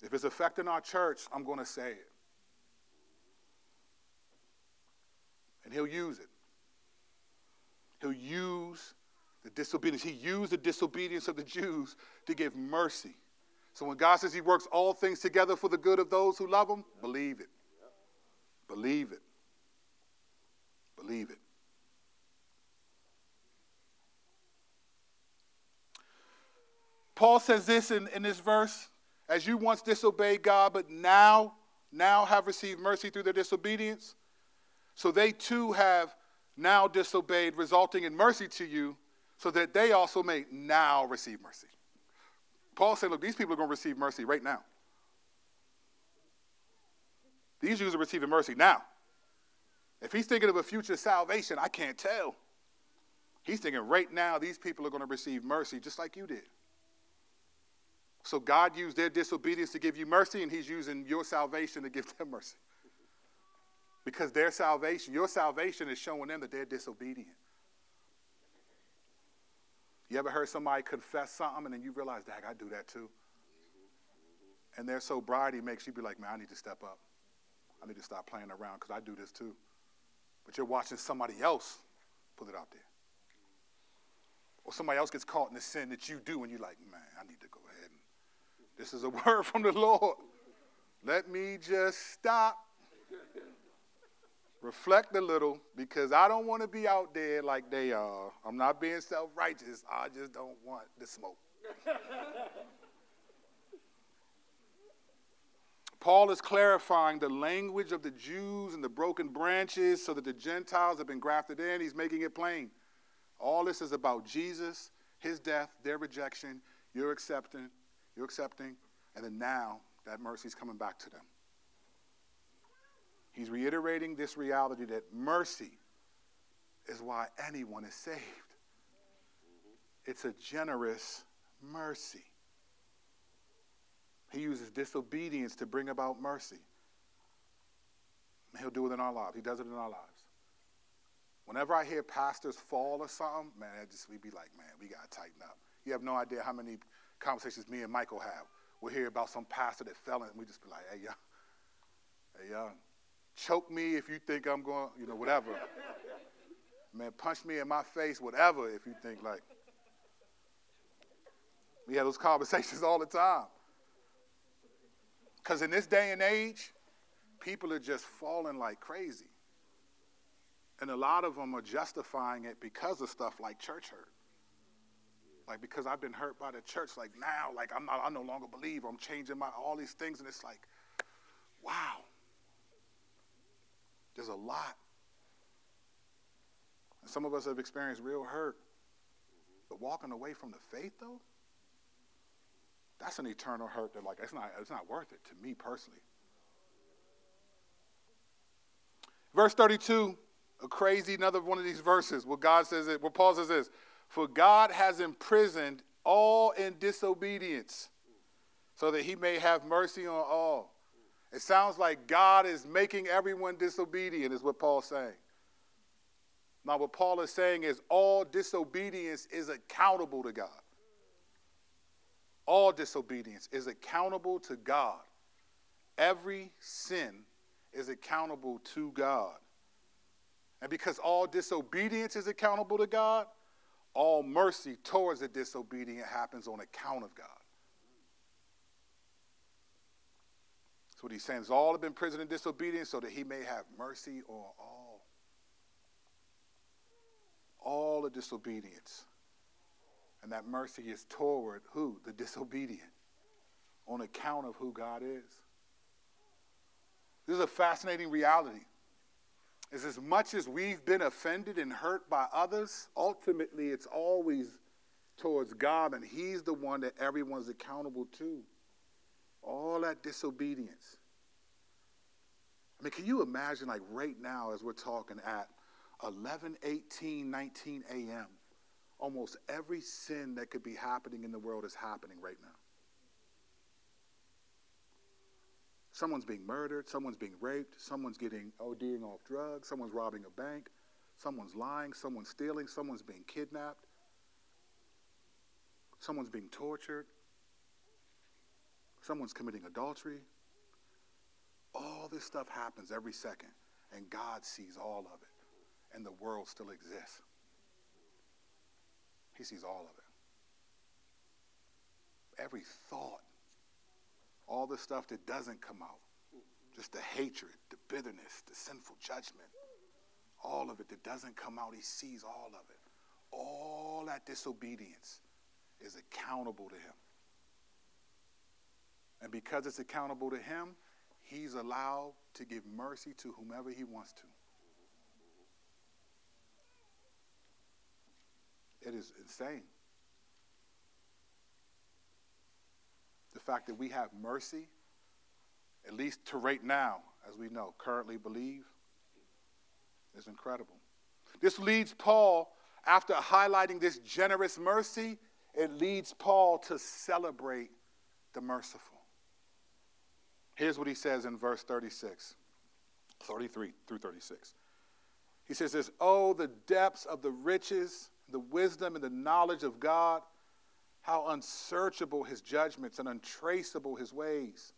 S1: If it's affecting our church, I'm going to say it. And He'll use it. He'll use the disobedience. He used the disobedience of the Jews to give mercy. So when God says He works all things together for the good of those who love Him, believe it. Believe it. Believe it. Paul says this in, in this verse as you once disobeyed God, but now, now have received mercy through their disobedience. So they too have now disobeyed, resulting in mercy to you, so that they also may now receive mercy. Paul said, Look, these people are going to receive mercy right now. These Jews are receiving mercy now. If he's thinking of a future salvation, I can't tell. He's thinking right now these people are going to receive mercy just like you did. So God used their disobedience to give you mercy, and He's using your salvation to give them mercy. Because their salvation, your salvation is showing them that they're disobedient. You ever heard somebody confess something and then you realize, Dag, I do that too? And their sobriety makes you be like, man, I need to step up. I need to stop playing around because I do this too. But you're watching somebody else put it out there. Or somebody else gets caught in the sin that you do and you're like, man, I need to go ahead and this is a word from the Lord. Let me just stop, reflect a little, because I don't want to be out there like they are. I'm not being self righteous. I just don't want the smoke. Paul is clarifying the language of the Jews and the broken branches so that the Gentiles have been grafted in. He's making it plain. All this is about Jesus, his death, their rejection, your accepting, you're accepting, and then now that mercy is coming back to them. He's reiterating this reality that mercy is why anyone is saved. It's a generous mercy. He uses disobedience to bring about mercy. He'll do it in our lives. He does it in our lives. Whenever I hear pastors fall or something, man, it just we be like, man, we gotta tighten up. You have no idea how many conversations me and Michael have. We'll hear about some pastor that fell and we just be like, hey young, hey young, choke me if you think I'm going, you know, whatever. man, punch me in my face, whatever, if you think like. We have those conversations all the time. Because in this day and age, people are just falling like crazy. And a lot of them are justifying it because of stuff like church hurt. Like because I've been hurt by the church, like now, like I'm not, I no longer believe, I'm changing my all these things, and it's like, wow. There's a lot. And some of us have experienced real hurt. But walking away from the faith though, that's an eternal hurt that like it's not it's not worth it to me personally. Verse 32, a crazy another one of these verses where God says it, where Paul says this, for God has imprisoned all in disobedience, so that he may have mercy on all. It sounds like God is making everyone disobedient, is what Paul's saying. Now, what Paul is saying is all disobedience is accountable to God all disobedience is accountable to God. Every sin is accountable to God. And because all disobedience is accountable to God, all mercy towards the disobedient happens on account of God. That's what he's saying. Is all have been prison and disobedience so that he may have mercy on all. All the disobedience. And that mercy is toward who? The disobedient. On account of who God is. This is a fascinating reality. Is as much as we've been offended and hurt by others, ultimately it's always towards God, and He's the one that everyone's accountable to. All that disobedience. I mean, can you imagine, like right now, as we're talking at 11, 18, 19 a.m., almost every sin that could be happening in the world is happening right now. Someone's being murdered, someone's being raped, someone's getting ODing off drugs, someone's robbing a bank, someone's lying, someone's stealing, someone's being kidnapped, someone's being tortured, someone's committing adultery. All this stuff happens every second, and God sees all of it, and the world still exists. He sees all of it. Every thought, all the stuff that doesn't come out, just the hatred, the bitterness, the sinful judgment, all of it that doesn't come out, he sees all of it. All that disobedience is accountable to him. And because it's accountable to him, he's allowed to give mercy to whomever he wants to. It is insane. The fact that we have mercy, at least to right now, as we know, currently believe, is incredible. This leads Paul, after highlighting this generous mercy, it leads Paul to celebrate the merciful. Here's what he says in verse 36, 33 through 36. He says this, Oh, the depths of the riches, the wisdom, and the knowledge of God, how unsearchable his judgments and untraceable his ways.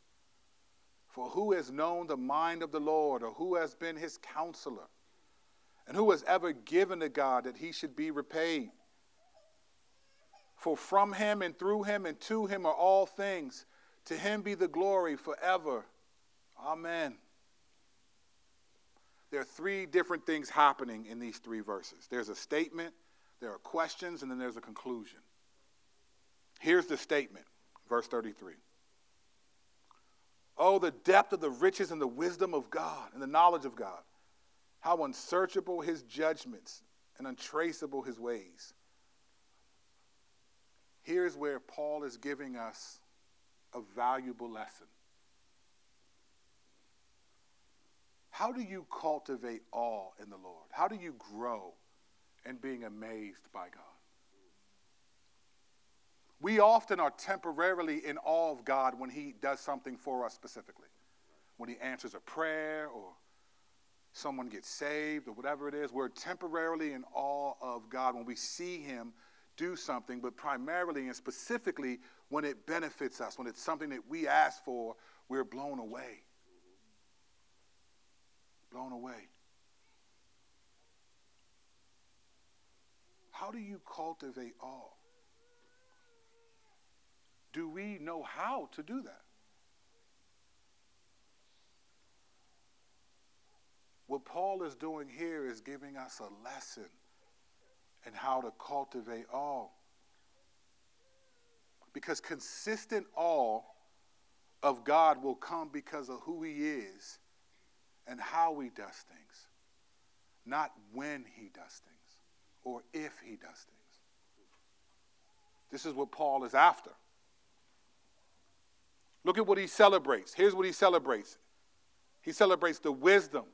S1: For who has known the mind of the Lord, or who has been his counselor? And who has ever given to God that he should be repaid? For from him and through him and to him are all things. To him be the glory forever. Amen. There are three different things happening in these three verses there's a statement, there are questions, and then there's a conclusion. Here's the statement, verse 33. Oh, the depth of the riches and the wisdom of God and the knowledge of God. How unsearchable his judgments and untraceable his ways. Here's where Paul is giving us a valuable lesson. How do you cultivate awe in the Lord? How do you grow in being amazed by God? We often are temporarily in awe of God when He does something for us specifically. When He answers a prayer or someone gets saved or whatever it is, we're temporarily in awe of God when we see Him do something, but primarily and specifically when it benefits us, when it's something that we ask for, we're blown away. Blown away. How do you cultivate awe? Do we know how to do that? What Paul is doing here is giving us a lesson in how to cultivate awe. Because consistent awe of God will come because of who He is and how He does things, not when He does things or if He does things. This is what Paul is after. Look at what he celebrates. Here's what he celebrates he celebrates the wisdom,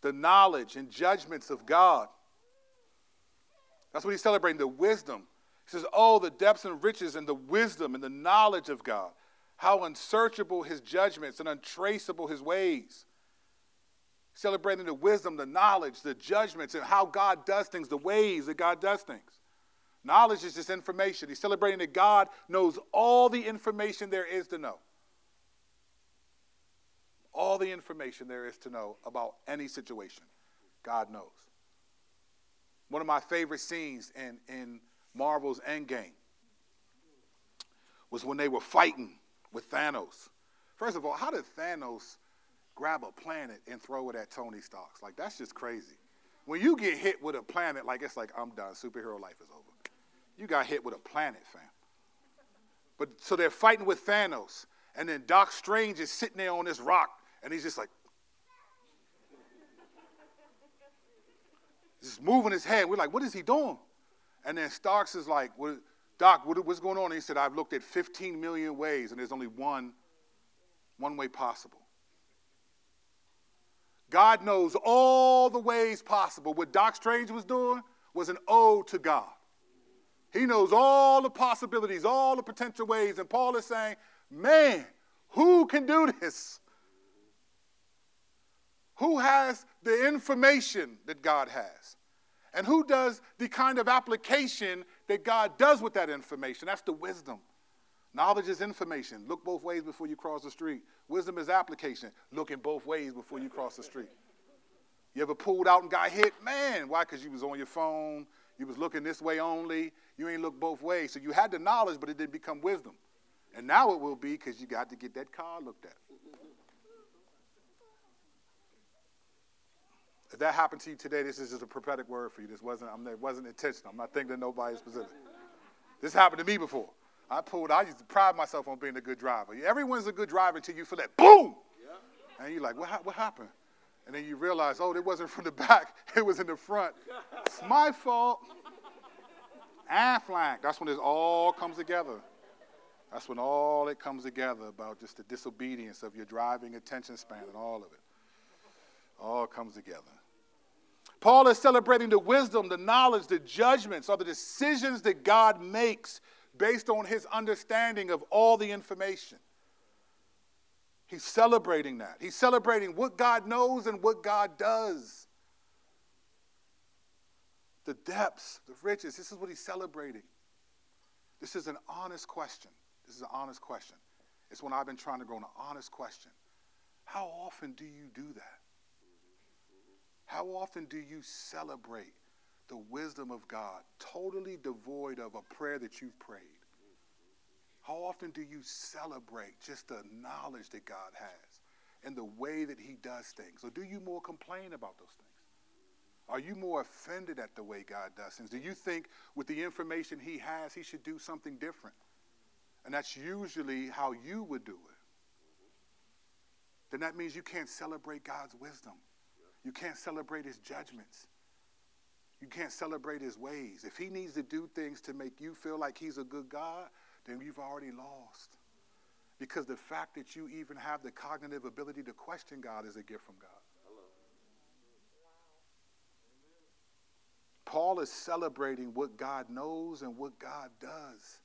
S1: the knowledge, and judgments of God. That's what he's celebrating the wisdom, he says, Oh, the depths and riches and the wisdom and the knowledge of God. How unsearchable his judgments and untraceable his ways. Celebrating the wisdom, the knowledge, the judgments, and how God does things, the ways that God does things. Knowledge is just information. He's celebrating that God knows all the information there is to know. All the information there is to know about any situation, God knows. One of my favorite scenes in, in Marvel's Endgame was when they were fighting with Thanos. First of all, how did Thanos grab a planet and throw it at Tony Stark? Like, that's just crazy. When you get hit with a planet, like, it's like, I'm done. Superhero life is over. You got hit with a planet, fam. But so they're fighting with Thanos. And then Doc Strange is sitting there on this rock, and he's just like, just moving his head. We're like, what is he doing? And then Starks is like, what, Doc, what, what's going on? And he said, I've looked at 15 million ways, and there's only one, one way possible. God knows all the ways possible. What Doc Strange was doing was an ode to God. He knows all the possibilities, all the potential ways. And Paul is saying, man, who can do this? Who has the information that God has? And who does the kind of application that God does with that information? That's the wisdom. Knowledge is information. Look both ways before you cross the street. Wisdom is application. Look in both ways before you cross the street. You ever pulled out and got hit? Man, why? Because you was on your phone. You was looking this way only. You ain't look both ways. So you had the knowledge, but it didn't become wisdom. And now it will be because you got to get that car looked at. If that happened to you today, this is just a prophetic word for you. This wasn't, I'm, it wasn't intentional. I'm not thinking of nobody specific. This happened to me before. I pulled, I used to pride myself on being a good driver. Everyone's a good driver until you feel that boom. Yeah. And you're like, what, what happened? And then you realize, oh, it wasn't from the back, it was in the front. it's my fault. And flank. That's when it all comes together. That's when all it comes together about just the disobedience of your driving attention span and all of it. All comes together. Paul is celebrating the wisdom, the knowledge, the judgments, or the decisions that God makes based on his understanding of all the information. He's celebrating that. He's celebrating what God knows and what God does. The depths, the riches, this is what he's celebrating. This is an honest question. This is an honest question. It's when I've been trying to grow an honest question. How often do you do that? How often do you celebrate the wisdom of God, totally devoid of a prayer that you've prayed? How often do you celebrate just the knowledge that God has and the way that He does things? Or do you more complain about those things? Are you more offended at the way God does things? Do you think with the information He has, He should do something different? And that's usually how you would do it. Then that means you can't celebrate God's wisdom. You can't celebrate his judgments. You can't celebrate his ways. If he needs to do things to make you feel like he's a good God, then you've already lost. Because the fact that you even have the cognitive ability to question God is a gift from God. Paul is celebrating what God knows and what God does.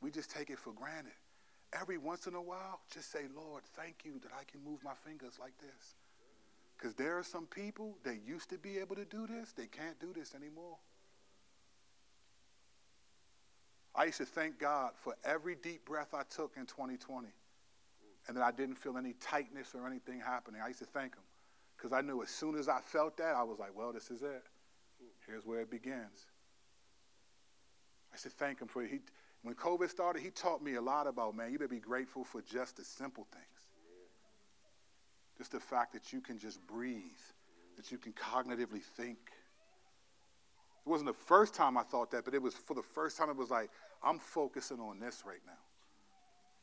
S1: We just take it for granted. Every once in a while, just say, Lord, thank you that I can move my fingers like this. Because there are some people that used to be able to do this, they can't do this anymore. I used to thank God for every deep breath I took in 2020 and that I didn't feel any tightness or anything happening. I used to thank Him because I knew as soon as I felt that, I was like, well, this is it. Here's where it begins. I used to thank Him for it. He, when COVID started, He taught me a lot about, man, you better be grateful for just the simple things. Just the fact that you can just breathe, that you can cognitively think. It wasn't the first time I thought that, but it was for the first time it was like, I'm focusing on this right now.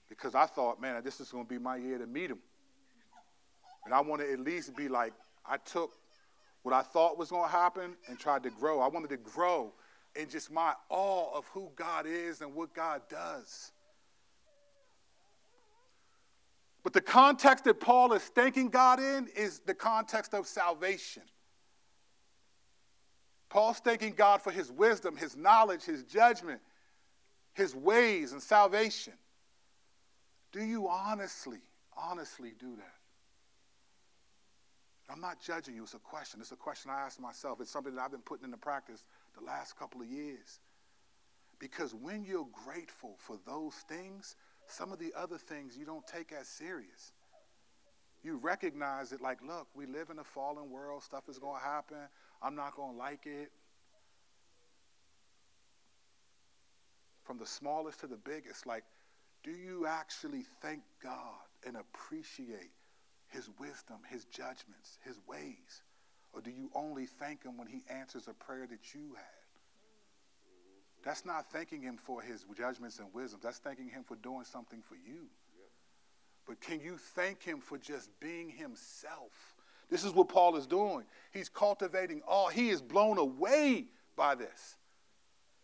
S1: Because I thought, man, this is going to be my year to meet him. And I want to at least be like, I took what I thought was going to happen and tried to grow. I wanted to grow in just my awe of who God is and what God does. But the context that Paul is thanking God in is the context of salvation. Paul's thanking God for his wisdom, his knowledge, his judgment, his ways, and salvation. Do you honestly, honestly do that? I'm not judging you. It's a question. It's a question I ask myself. It's something that I've been putting into practice the last couple of years. Because when you're grateful for those things, some of the other things you don't take as serious. You recognize it like, look, we live in a fallen world, stuff is going to happen. I'm not going to like it. From the smallest to the biggest, like, do you actually thank God and appreciate his wisdom, his judgments, his ways? Or do you only thank him when he answers a prayer that you had? That's not thanking him for his judgments and wisdoms. That's thanking him for doing something for you. But can you thank him for just being himself? This is what Paul is doing. He's cultivating all. He is blown away by this.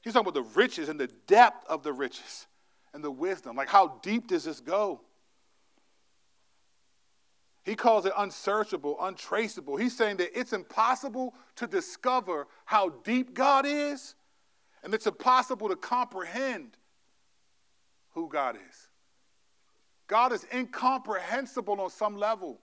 S1: He's talking about the riches and the depth of the riches and the wisdom. Like, how deep does this go? He calls it unsearchable, untraceable. He's saying that it's impossible to discover how deep God is, and it's impossible to comprehend who God is. God is incomprehensible on some level.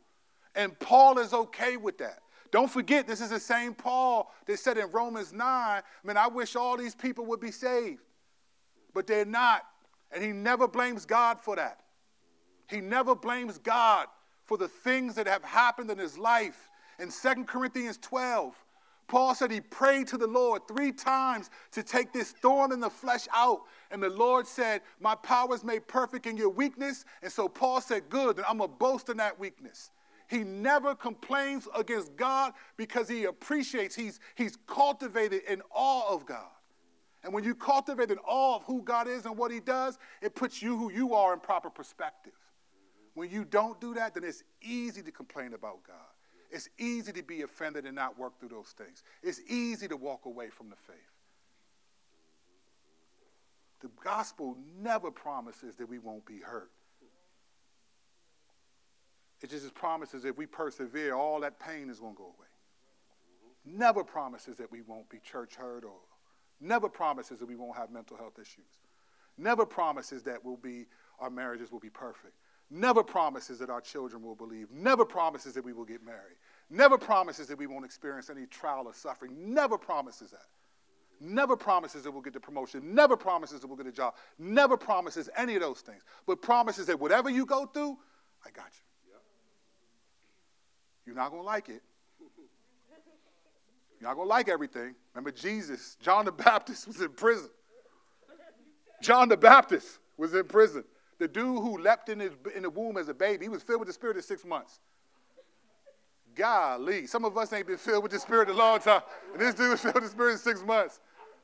S1: And Paul is okay with that. Don't forget, this is the same Paul that said in Romans 9, man, I wish all these people would be saved. But they're not. And he never blames God for that. He never blames God for the things that have happened in his life. In 2 Corinthians 12, Paul said he prayed to the Lord three times to take this thorn in the flesh out. And the Lord said, My power is made perfect in your weakness. And so Paul said, Good, and I'm going to boast in that weakness. He never complains against God because he appreciates, he's, he's cultivated in awe of God. And when you cultivate in awe of who God is and what he does, it puts you who you are in proper perspective. When you don't do that, then it's easy to complain about God. It's easy to be offended and not work through those things. It's easy to walk away from the faith. The gospel never promises that we won't be hurt. It just promises if we persevere, all that pain is going to go away. Never promises that we won't be church hurt or never promises that we won't have mental health issues. Never promises that we'll be, our marriages will be perfect. Never promises that our children will believe. Never promises that we will get married. Never promises that we won't experience any trial or suffering. Never promises that. Never promises that we'll get the promotion. Never promises that we'll get a job. Never promises any of those things. But promises that whatever you go through, I got you. You're not going to like it. You're not going to like everything. Remember Jesus, John the Baptist was in prison. John the Baptist was in prison. The dude who leapt in, his, in the womb as a baby, he was filled with the Spirit at six months. Golly, some of us ain't been filled with the Spirit a long time. And this dude was filled with the Spirit in six months.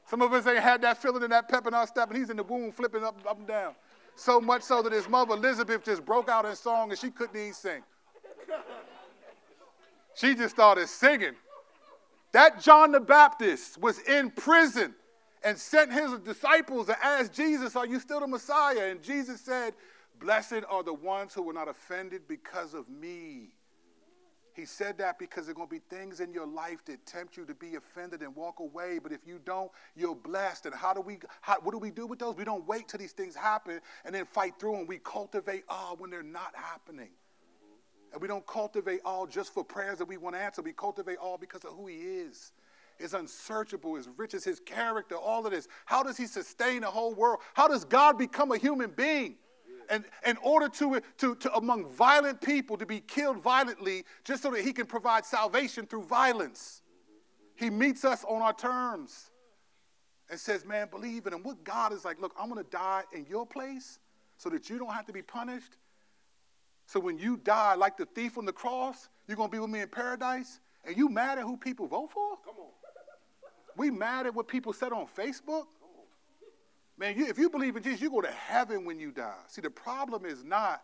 S1: Some of us ain't had that feeling and that pep in our step, and he's in the womb flipping up, up and down. So much so that his mother, Elizabeth, just broke out in song and she couldn't even sing. She just started singing. That John the Baptist was in prison and sent his disciples to ask Jesus, Are you still the Messiah? And Jesus said, Blessed are the ones who were not offended because of me. He said that because there are going to be things in your life that tempt you to be offended and walk away. But if you don't, you're blessed. And how do we? How, what do we do with those? We don't wait till these things happen and then fight through them. We cultivate awe when they're not happening. And we don't cultivate all just for prayers that we want to answer. We cultivate all because of who He is is unsearchable, is rich as his character, all of this. How does he sustain the whole world? How does God become a human being? And in order to, to, to among violent people to be killed violently, just so that he can provide salvation through violence. He meets us on our terms and says, Man, believe in him. What God is like, look, I'm gonna die in your place so that you don't have to be punished. So when you die, like the thief on the cross, you're gonna be with me in paradise. And you mad at who people vote for? Come on. We mad at what people said on Facebook? Man, you, if you believe in Jesus, you go to heaven when you die. See, the problem is not,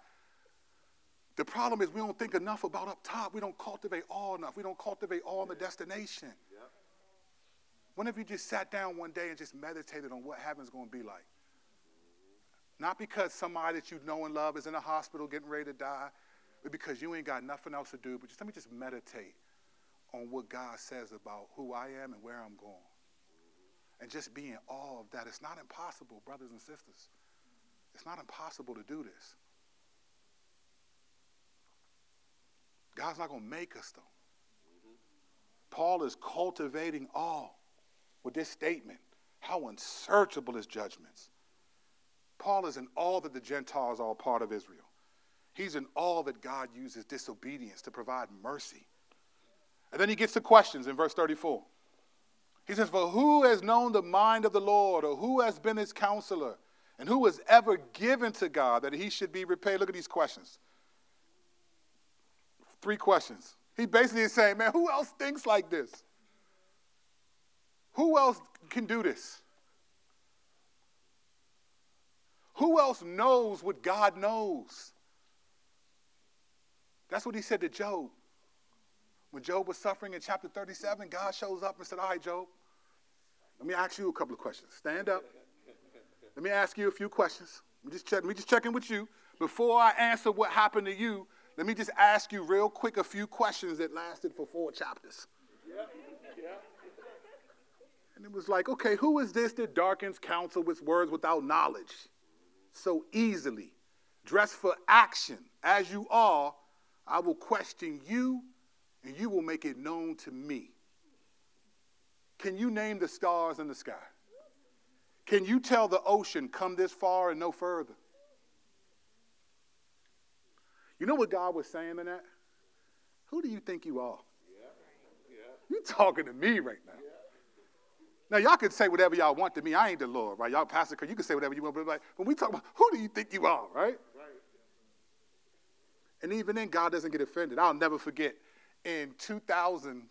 S1: the problem is we don't think enough about up top. We don't cultivate all enough. We don't cultivate all in the destination. Yep. When have you just sat down one day and just meditated on what heaven's going to be like? Not because somebody that you know and love is in a hospital getting ready to die, but because you ain't got nothing else to do. But just let me just meditate on what God says about who I am and where I'm going. And just be in awe of that. It's not impossible, brothers and sisters. It's not impossible to do this. God's not going to make us, though. Paul is cultivating awe with this statement how unsearchable his judgments. Paul is in awe that the Gentiles are all part of Israel. He's in awe that God uses disobedience to provide mercy. And then he gets to questions in verse 34. He says, For who has known the mind of the Lord, or who has been his counselor, and who was ever given to God that he should be repaid? Look at these questions. Three questions. He basically is saying, Man, who else thinks like this? Who else can do this? Who else knows what God knows? That's what he said to Job. When Job was suffering in chapter 37, God shows up and said, All right, Job, let me ask you a couple of questions. Stand up. Let me ask you a few questions. Let me just check, let me just check in with you. Before I answer what happened to you, let me just ask you real quick a few questions that lasted for four chapters. Yeah, yeah. And it was like, okay, who is this that darkens counsel with words without knowledge so easily? Dressed for action as you are, I will question you and you will make it known to me. Can you name the stars in the sky? Can you tell the ocean, come this far and no further? You know what God was saying in that? Who do you think you are? Yeah. Yeah. You're talking to me right now. Yeah. Now, y'all can say whatever y'all want to me. I ain't the Lord, right? Y'all, Pastor, you can say whatever you want, but like, when we talk about who do you think you are, right? right? And even then, God doesn't get offended. I'll never forget in 2000,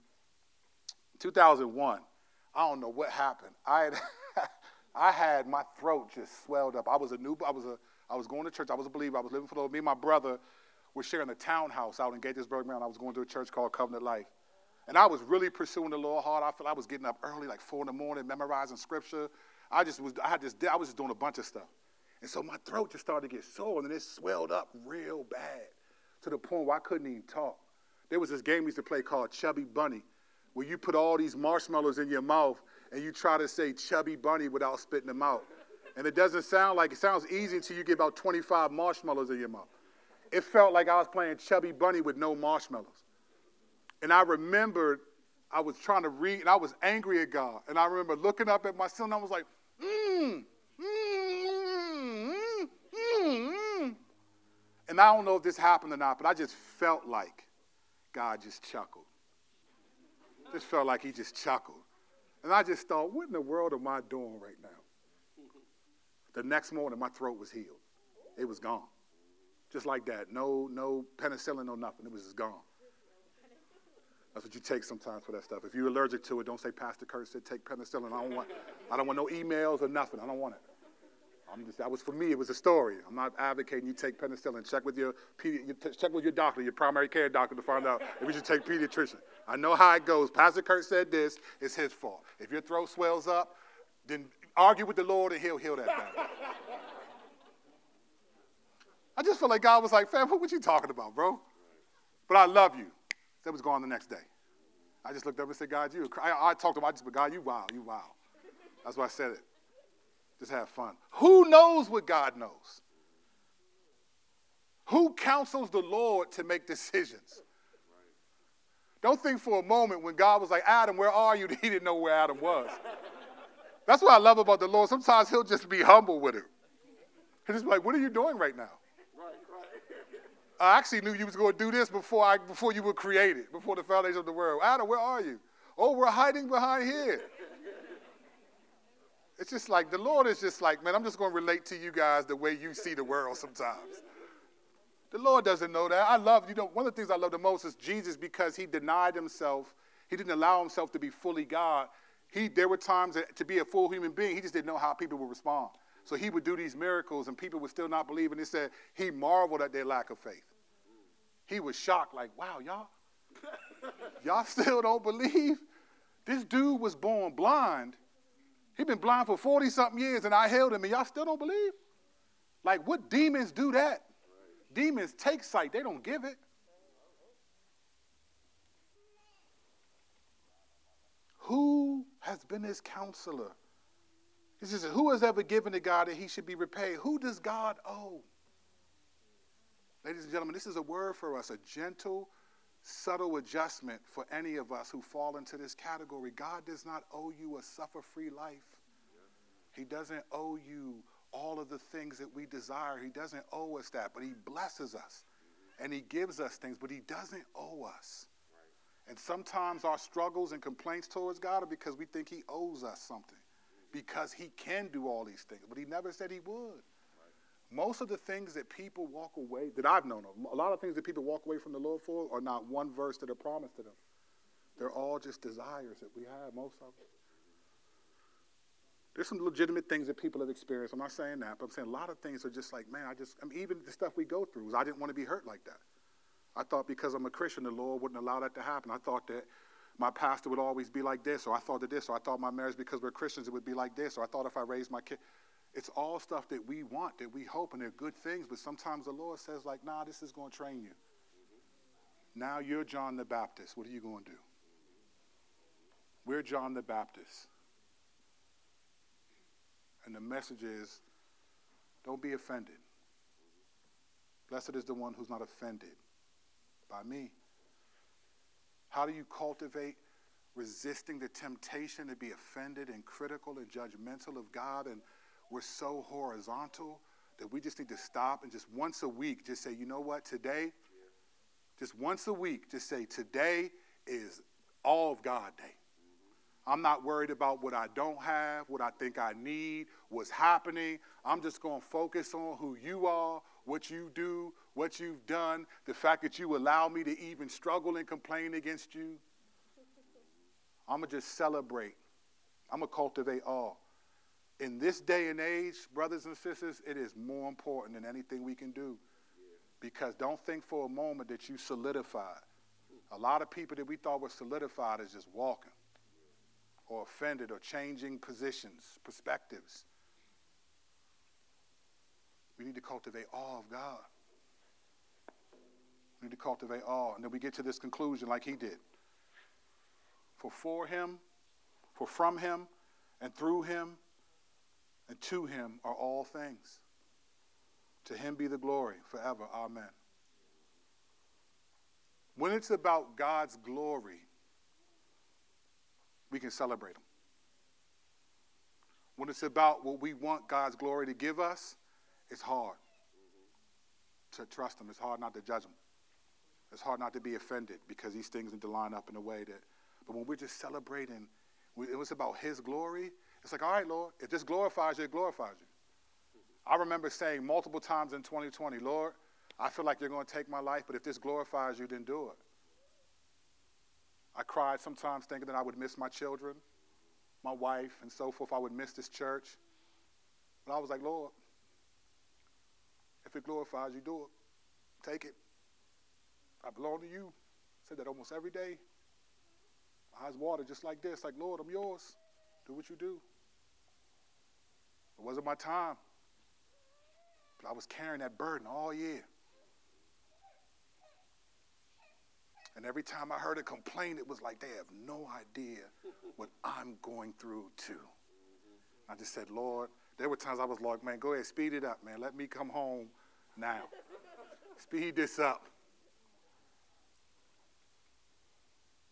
S1: 2001, I don't know what happened. I had, I had my throat just swelled up. I was a new, I was a, I was going to church. I was a believer. I was living for the Lord. Me and my brother were sharing a townhouse out in Gaithersburg, Maryland. I was going to a church called Covenant Life. And I was really pursuing the Lord hard. I felt I was getting up early, like four in the morning, memorizing scripture. I just was, I had just, I was just doing a bunch of stuff. And so my throat just started to get sore, and it swelled up real bad to the point where I couldn't even talk. There was this game we used to play called Chubby Bunny, where you put all these marshmallows in your mouth and you try to say Chubby Bunny without spitting them out. And it doesn't sound like it sounds easy until you get about 25 marshmallows in your mouth. It felt like I was playing Chubby Bunny with no marshmallows. And I remembered I was trying to read and I was angry at God. And I remember looking up at my son and I was like, mmm, mmm, mmm, mmm. And I don't know if this happened or not, but I just felt like God just chuckled. Just felt like he just chuckled. And I just thought, what in the world am I doing right now? The next morning, my throat was healed. It was gone. Just like that. No, no penicillin, no nothing. It was just gone. That's what you take sometimes for that stuff. If you're allergic to it, don't say Pastor Kurt said take penicillin. I don't want, I don't want no emails or nothing. I don't want it. Just, that was for me. It was a story. I'm not advocating you take penicillin. Check with your check with your doctor, your primary care doctor, to find out if you should take pediatrician. I know how it goes. Pastor Kurt said this. It's his fault. If your throat swells up, then argue with the Lord and He'll heal that thing. I just felt like God was like, fam, what, what you talking about, bro? But I love you. That was gone the next day. I just looked up and said, God, you. I, I talked to him. I just, but God, you wow, you wow. That's why I said it. Just have fun. Who knows what God knows? Who counsels the Lord to make decisions? Don't think for a moment when God was like, Adam, where are you? He didn't know where Adam was. That's what I love about the Lord. Sometimes he'll just be humble with him. He'll just be like, what are you doing right now? I actually knew you was going to do this before, I, before you were created, before the foundation of the world. Adam, where are you? Oh, we're hiding behind here. It's just like the Lord is just like, man, I'm just going to relate to you guys the way you see the world sometimes. The Lord doesn't know that. I love, you know, one of the things I love the most is Jesus because he denied himself. He didn't allow himself to be fully God. He, there were times that, to be a full human being, he just didn't know how people would respond. So he would do these miracles and people would still not believe. And he said he marveled at their lack of faith. He was shocked, like, wow, y'all, y'all still don't believe? This dude was born blind He's been blind for 40 something years and I held him and y'all still don't believe? Like, what demons do that? Demons take sight, they don't give it. Who has been his counselor? He says, Who has ever given to God that he should be repaid? Who does God owe? Ladies and gentlemen, this is a word for us, a gentle, subtle adjustment for any of us who fall into this category. God does not owe you a suffer free life. He doesn't owe you all of the things that we desire. He doesn't owe us that, but He blesses us and He gives us things, but He doesn't owe us. And sometimes our struggles and complaints towards God are because we think He owes us something, because He can do all these things, but He never said He would. Most of the things that people walk away, that I've known of, a lot of things that people walk away from the Lord for are not one verse that are promised to them. They're all just desires that we have, most of them. There's some legitimate things that people have experienced. I'm not saying that, but I'm saying a lot of things are just like, man, I just, I mean, even the stuff we go through, I didn't want to be hurt like that. I thought because I'm a Christian, the Lord wouldn't allow that to happen. I thought that my pastor would always be like this, or I thought that this, or I thought my marriage, because we're Christians, it would be like this, or I thought if I raised my kid. It's all stuff that we want, that we hope, and they're good things, but sometimes the Lord says, like, nah, this is going to train you. Now you're John the Baptist. What are you going to do? We're John the Baptist. And the message is don't be offended. Blessed is the one who's not offended by me. How do you cultivate resisting the temptation to be offended and critical and judgmental of God? And we're so horizontal that we just need to stop and just once a week just say, you know what, today, just once a week, just say, today is all of God day. I'm not worried about what I don't have, what I think I need, what's happening. I'm just going to focus on who you are, what you do, what you've done, the fact that you allow me to even struggle and complain against you. I'm going to just celebrate. I'm going to cultivate awe. In this day and age, brothers and sisters, it is more important than anything we can do. Because don't think for a moment that you solidified. A lot of people that we thought were solidified is just walking or offended or changing positions, perspectives. We need to cultivate awe of God. We need to cultivate awe. And then we get to this conclusion like he did. For for him, for from him, and through him, and to him are all things. To him be the glory forever. Amen. When it's about God's glory, we can celebrate Him. When it's about what we want God's glory to give us, it's hard to trust Him. It's hard not to judge Him. It's hard not to be offended because these things need to line up in a way that. But when we're just celebrating, it was about His glory. It's like, all right, Lord, if this glorifies you, it glorifies you. I remember saying multiple times in 2020, Lord, I feel like you're going to take my life, but if this glorifies you, then do it. I cried sometimes thinking that I would miss my children, my wife, and so forth. I would miss this church. But I was like, Lord, if it glorifies you, do it. Take it. I belong to you. I said that almost every day. My eyes water just like this, like, Lord, I'm yours. Do what you do. It wasn't my time. But I was carrying that burden all year. And every time I heard a complaint, it was like they have no idea what I'm going through too. I just said, Lord, there were times I was like, man, go ahead, speed it up, man. Let me come home now. speed this up.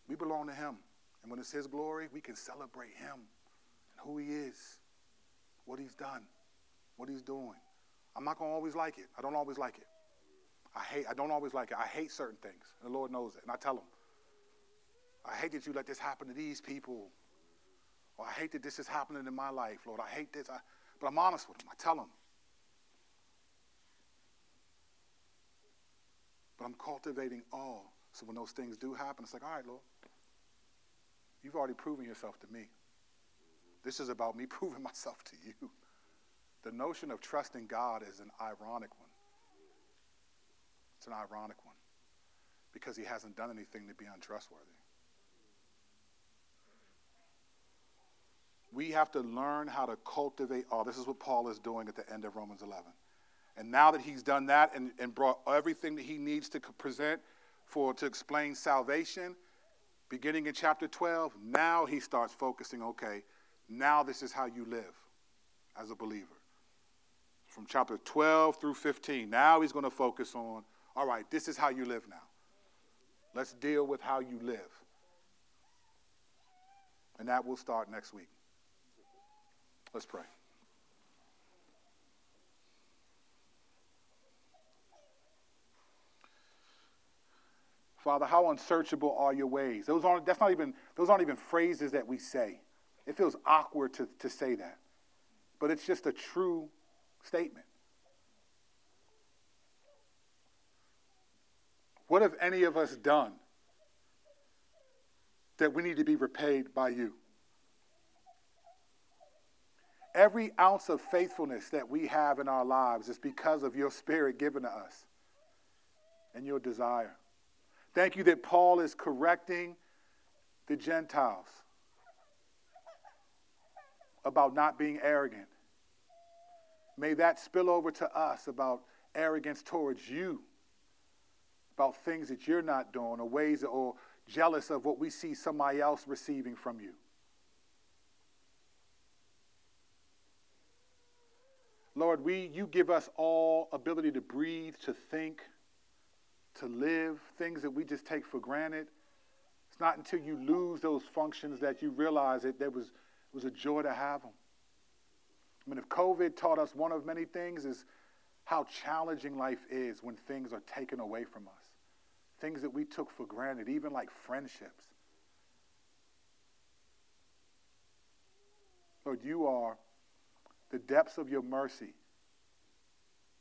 S1: We belong to Him. And when it's His glory, we can celebrate Him and who He is, what He's done, what He's doing. I'm not going to always like it. I don't always like it. I hate, I don't always like it. I hate certain things. And the Lord knows it. And I tell him, I hate that you let this happen to these people. Or I hate that this is happening in my life, Lord. I hate this. I, but I'm honest with him. I tell him. But I'm cultivating all. So when those things do happen, it's like, all right, Lord, you've already proven yourself to me. This is about me proving myself to you. The notion of trusting God is an ironic one. It's an ironic one because he hasn't done anything to be untrustworthy. We have to learn how to cultivate all. This is what Paul is doing at the end of Romans 11. And now that he's done that and, and brought everything that he needs to present for to explain salvation, beginning in chapter 12, now he starts focusing, okay, now this is how you live as a believer. From chapter 12 through 15, now he's going to focus on all right, this is how you live now. Let's deal with how you live. And that will start next week. Let's pray. Father, how unsearchable are your ways? Those aren't, that's not even, those aren't even phrases that we say. It feels awkward to, to say that. But it's just a true statement. What have any of us done that we need to be repaid by you? Every ounce of faithfulness that we have in our lives is because of your spirit given to us and your desire. Thank you that Paul is correcting the Gentiles about not being arrogant. May that spill over to us about arrogance towards you about things that you're not doing or ways or jealous of what we see somebody else receiving from you. Lord, we you give us all ability to breathe, to think, to live, things that we just take for granted. It's not until you lose those functions that you realize that there was, it was a joy to have them. I mean, if COVID taught us one of many things is how challenging life is when things are taken away from us things that we took for granted, even like friendships. Lord, you are the depths of your mercy.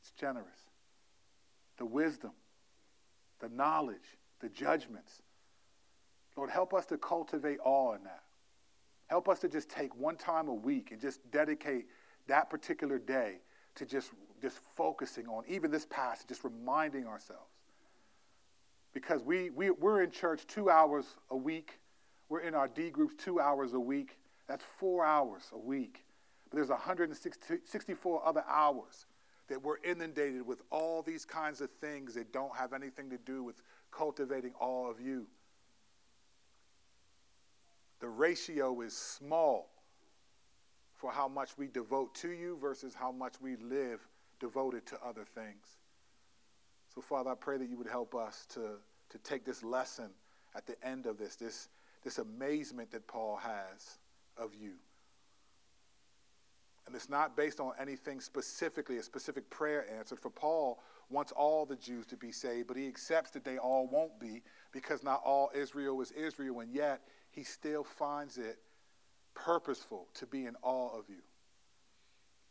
S1: It's generous. The wisdom, the knowledge, the judgments. Lord, help us to cultivate awe in that. Help us to just take one time a week and just dedicate that particular day to just, just focusing on even this passage, just reminding ourselves because we, we, we're in church two hours a week. We're in our D groups two hours a week. That's four hours a week. But there's 164 other hours that we're inundated with all these kinds of things that don't have anything to do with cultivating all of you. The ratio is small for how much we devote to you versus how much we live devoted to other things. So, Father, I pray that you would help us to, to take this lesson at the end of this, this, this amazement that Paul has of you. And it's not based on anything specifically, a specific prayer answered. For Paul wants all the Jews to be saved, but he accepts that they all won't be because not all Israel is Israel, and yet he still finds it purposeful to be in awe of you.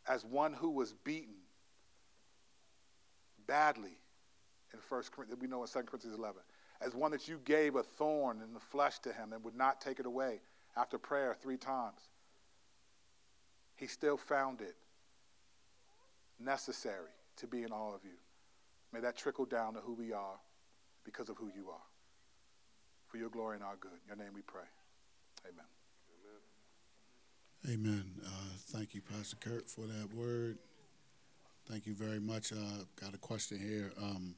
S1: As one who was beaten badly in First Corinthians, we know in 2 Corinthians 11, as one that you gave a thorn in the flesh to him and would not take it away after prayer three times. He still found it necessary to be in all of you. May that trickle down to who we are because of who you are. For your glory and our good. In your name we pray. Amen.
S2: Amen. Uh, thank you, Pastor Kurt, for that word. Thank you very much. Uh, got a question here. Um,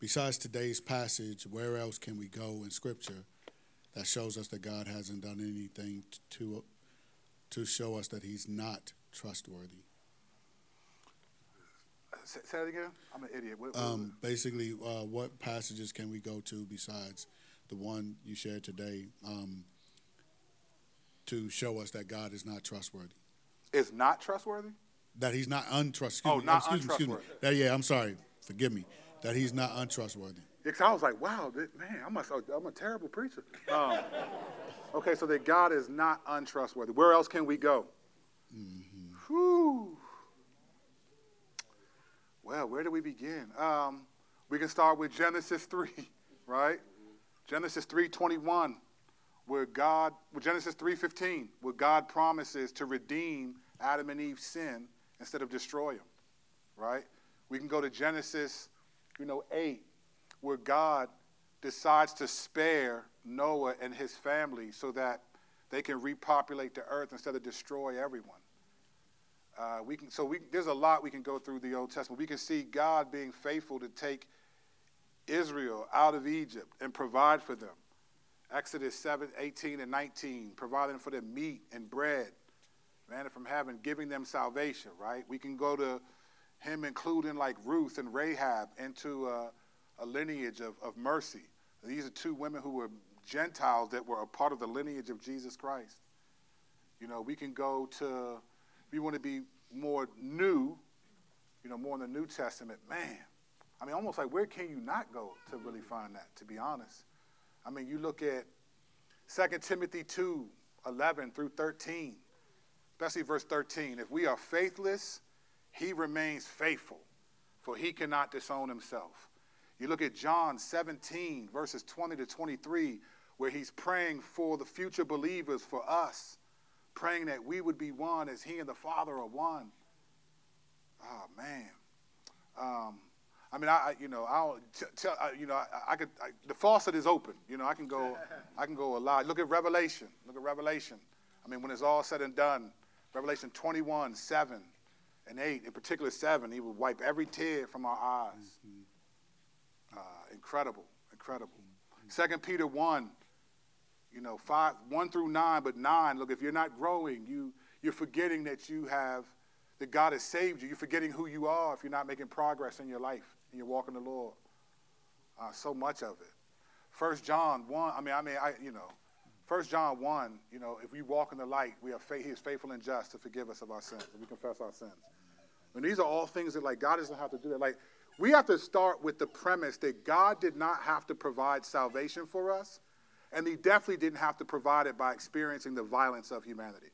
S2: Besides today's passage, where else can we go in Scripture that shows us that God hasn't done anything to, to show us that He's not trustworthy?
S1: Say that again. I'm an idiot. What,
S2: what, um, basically, uh, what passages can we go to besides the one you shared today um, to show us that God is not trustworthy?
S1: Is not trustworthy?
S2: That He's not untrustworthy.
S1: Oh, not excuse untrustworthy.
S2: Me, excuse me. That, yeah, I'm sorry. Forgive me that he's not untrustworthy.
S1: Because I was like, wow, man, I'm a, I'm a terrible preacher. Um, okay, so that God is not untrustworthy. Where else can we go? Mm-hmm. Whew. Well, where do we begin? Um, we can start with Genesis 3, right? Genesis 3:21, where God, Genesis 3:15, where God promises to redeem Adam and Eve's sin instead of destroy them, right? We can go to Genesis you know, 8, where God decides to spare Noah and his family so that they can repopulate the earth instead of destroy everyone. Uh, we can, so we, there's a lot we can go through the Old Testament. We can see God being faithful to take Israel out of Egypt and provide for them. Exodus 7, 18 and 19, providing for them meat and bread, manna from heaven, giving them salvation, right? We can go to him including like Ruth and Rahab into a, a lineage of, of mercy. These are two women who were Gentiles that were a part of the lineage of Jesus Christ. You know, we can go to, if you want to be more new, you know, more in the New Testament, man, I mean, almost like where can you not go to really find that, to be honest? I mean, you look at 2 Timothy 2 11 through 13, especially verse 13. If we are faithless, he remains faithful, for he cannot disown himself. You look at John 17, verses 20 to 23, where he's praying for the future believers, for us, praying that we would be one as he and the Father are one. Oh, man. Um, I mean, I, you know, I'll tell, I, you know, I, I could, I, the faucet is open. You know, I can go, I can go a lot. Look at Revelation. Look at Revelation. I mean, when it's all said and done, Revelation 21, 7 and 8, in particular 7, he will wipe every tear from our eyes. Mm-hmm. Uh, incredible, incredible. Second mm-hmm. Peter 1, you know, five, 1 through 9, but 9, look, if you're not growing, you, you're forgetting that you have, that God has saved you. You're forgetting who you are if you're not making progress in your life and you're walking the Lord. Uh, so much of it. First John 1, I mean, I mean, I, you know, First John 1, you know, if we walk in the light, we are faith, he is faithful and just to forgive us of our sins. We confess our sins. And these are all things that, like, God doesn't have to do that. Like, we have to start with the premise that God did not have to provide salvation for us, and He definitely didn't have to provide it by experiencing the violence of humanity.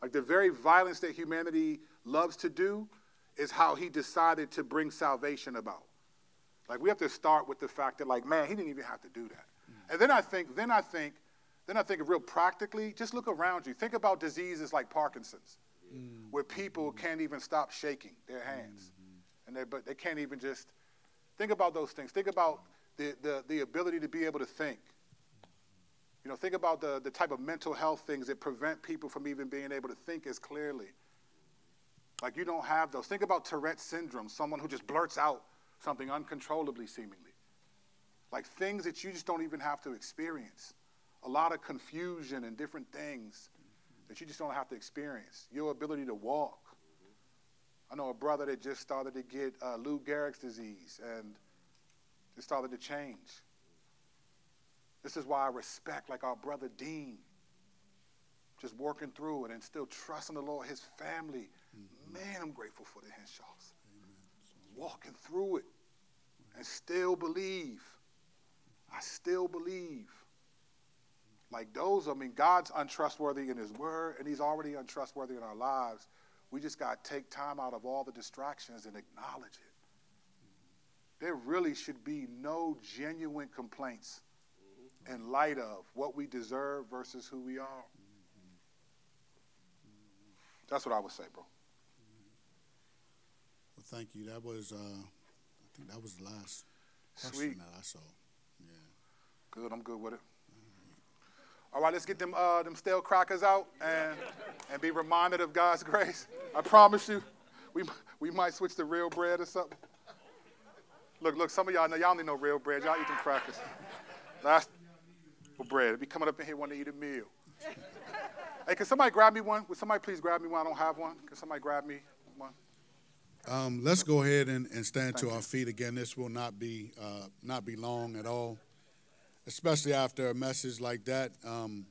S1: Like, the very violence that humanity loves to do, is how he decided to bring salvation about. Like we have to start with the fact that like man, he didn't even have to do that. Mm. And then I think, then I think, then I think real practically, just look around you. Think about diseases like Parkinson's, mm. where people mm-hmm. can't even stop shaking their hands, mm-hmm. and they but they can't even just think about those things. Think about the, the, the ability to be able to think. You know, think about the, the type of mental health things that prevent people from even being able to think as clearly. Like you don't have those. Think about Tourette syndrome, someone who just blurts out something uncontrollably, seemingly. Like things that you just don't even have to experience. A lot of confusion and different things that you just don't have to experience. Your ability to walk. I know a brother that just started to get uh, Lou Gehrig's disease and just started to change. This is why I respect, like our brother Dean, just working through it and still trusting the Lord, his family Man, I'm grateful for the Henshaws. Walking through it and still believe. I still believe. Like those, I mean, God's untrustworthy in His Word, and He's already untrustworthy in our lives. We just got to take time out of all the distractions and acknowledge it. There really should be no genuine complaints in light of what we deserve versus who we are. That's what I would say, bro
S2: thank you. That was, uh, I think that was the last question
S1: Sweet.
S2: that I saw. Yeah.
S1: Good. I'm good with it. All right, let's get them uh, them stale crackers out and and be reminded of God's grace. I promise you, we we might switch to real bread or something. Look, look, some of y'all know y'all need no real bread. Y'all eat them crackers. Last for bread. Be coming up in here wanting to eat a meal. hey, can somebody grab me one? Would somebody please grab me one? I don't have one. Can somebody grab me one?
S2: Um, let's go ahead and, and stand Thank to you. our feet again. This will not be uh, not be long at all, especially after a message like that. Um,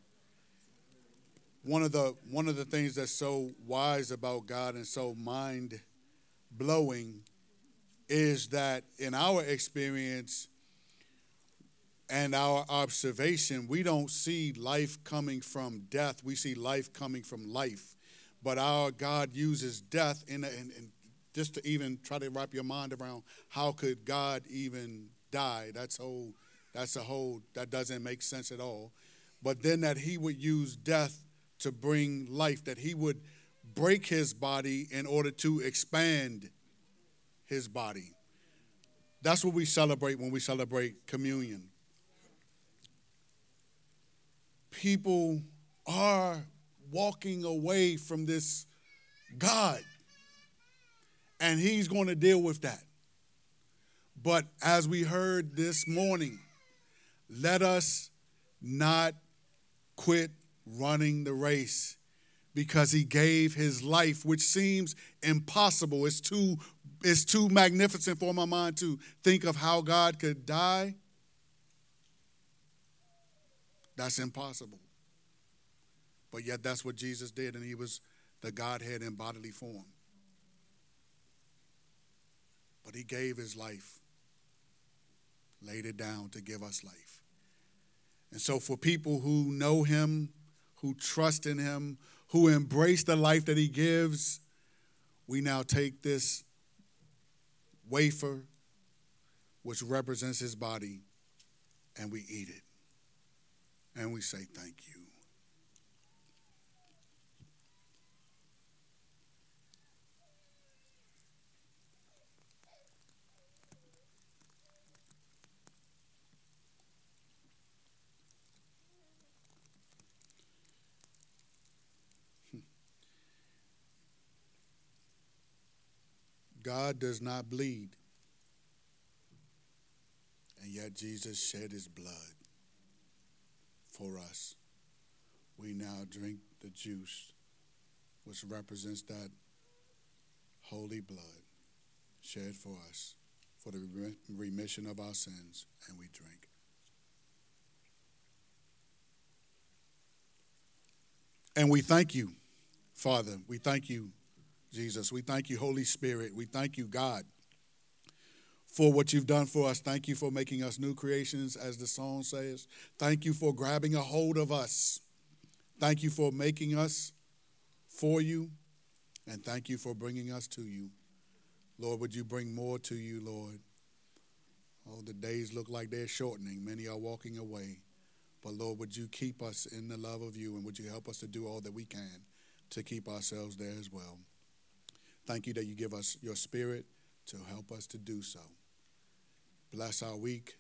S2: one of the one of the things that's so wise about God and so mind blowing is that in our experience and our observation, we don't see life coming from death. We see life coming from life. But our God uses death in, in, in just to even try to wrap your mind around how could God even die? That's whole that's a whole that doesn't make sense at all. But then that he would use death to bring life, that he would break his body in order to expand his body. That's what we celebrate when we celebrate communion. People are walking away from this God and he's going to deal with that. But as we heard this morning, let us not quit running the race because he gave his life, which seems impossible. It's too, it's too magnificent for my mind to think of how God could die. That's impossible. But yet, that's what Jesus did, and he was the Godhead in bodily form. But he gave his life laid it down to give us life. And so, for people who know him, who trust in him, who embrace the life that he gives, we now take this wafer, which represents his body, and we eat it. And we say, Thank you. God does not bleed. And yet Jesus shed his blood for us. We now drink the juice, which represents that holy blood shed for us for the remission of our sins, and we drink. And we thank you, Father. We thank you Jesus. We thank you, Holy Spirit. We thank you, God, for what you've done for us. Thank you for making us new creations, as the song says. Thank you for grabbing a hold of us. Thank you for making us for you. And thank you for bringing us to you. Lord, would you bring more to you, Lord? Oh, the days look like they're shortening. Many are walking away. But Lord, would you keep us in the love of you and would you help us to do all that we can to keep ourselves there as well? Thank you that you give us your spirit to help us to do so. Bless our week,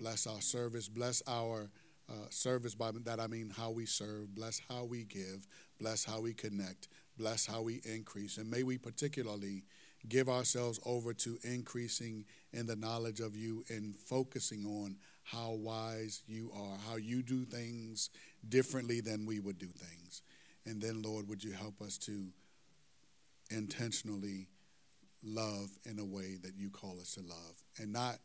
S2: bless our service, bless our uh, service by that I mean how we serve, bless how we give, bless how we connect, bless how we increase. And may we particularly give ourselves over to increasing in the knowledge of you and focusing on how wise you are, how you do things differently than we would do things. And then, Lord, would you help us to intentionally love in a way that you call us to love. And not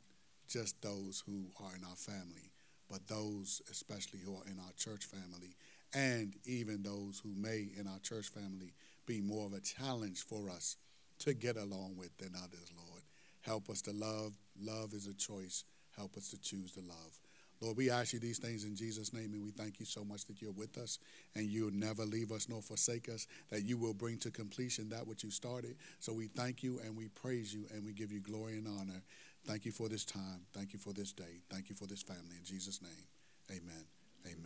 S2: just those who are in our family, but those especially who are in our church family, and even those who may in our church family be more of a challenge for us to get along with than others, Lord. Help us to love. Love is a choice. Help us to choose to love. Lord, we ask you these things in Jesus' name, and we thank you so much that you're with us and you'll never leave us nor forsake us, that you will bring to completion that which you started. So we thank you and we praise you and we give you glory and honor. Thank you for this time. Thank you for this day. Thank you for this family. In Jesus' name, amen.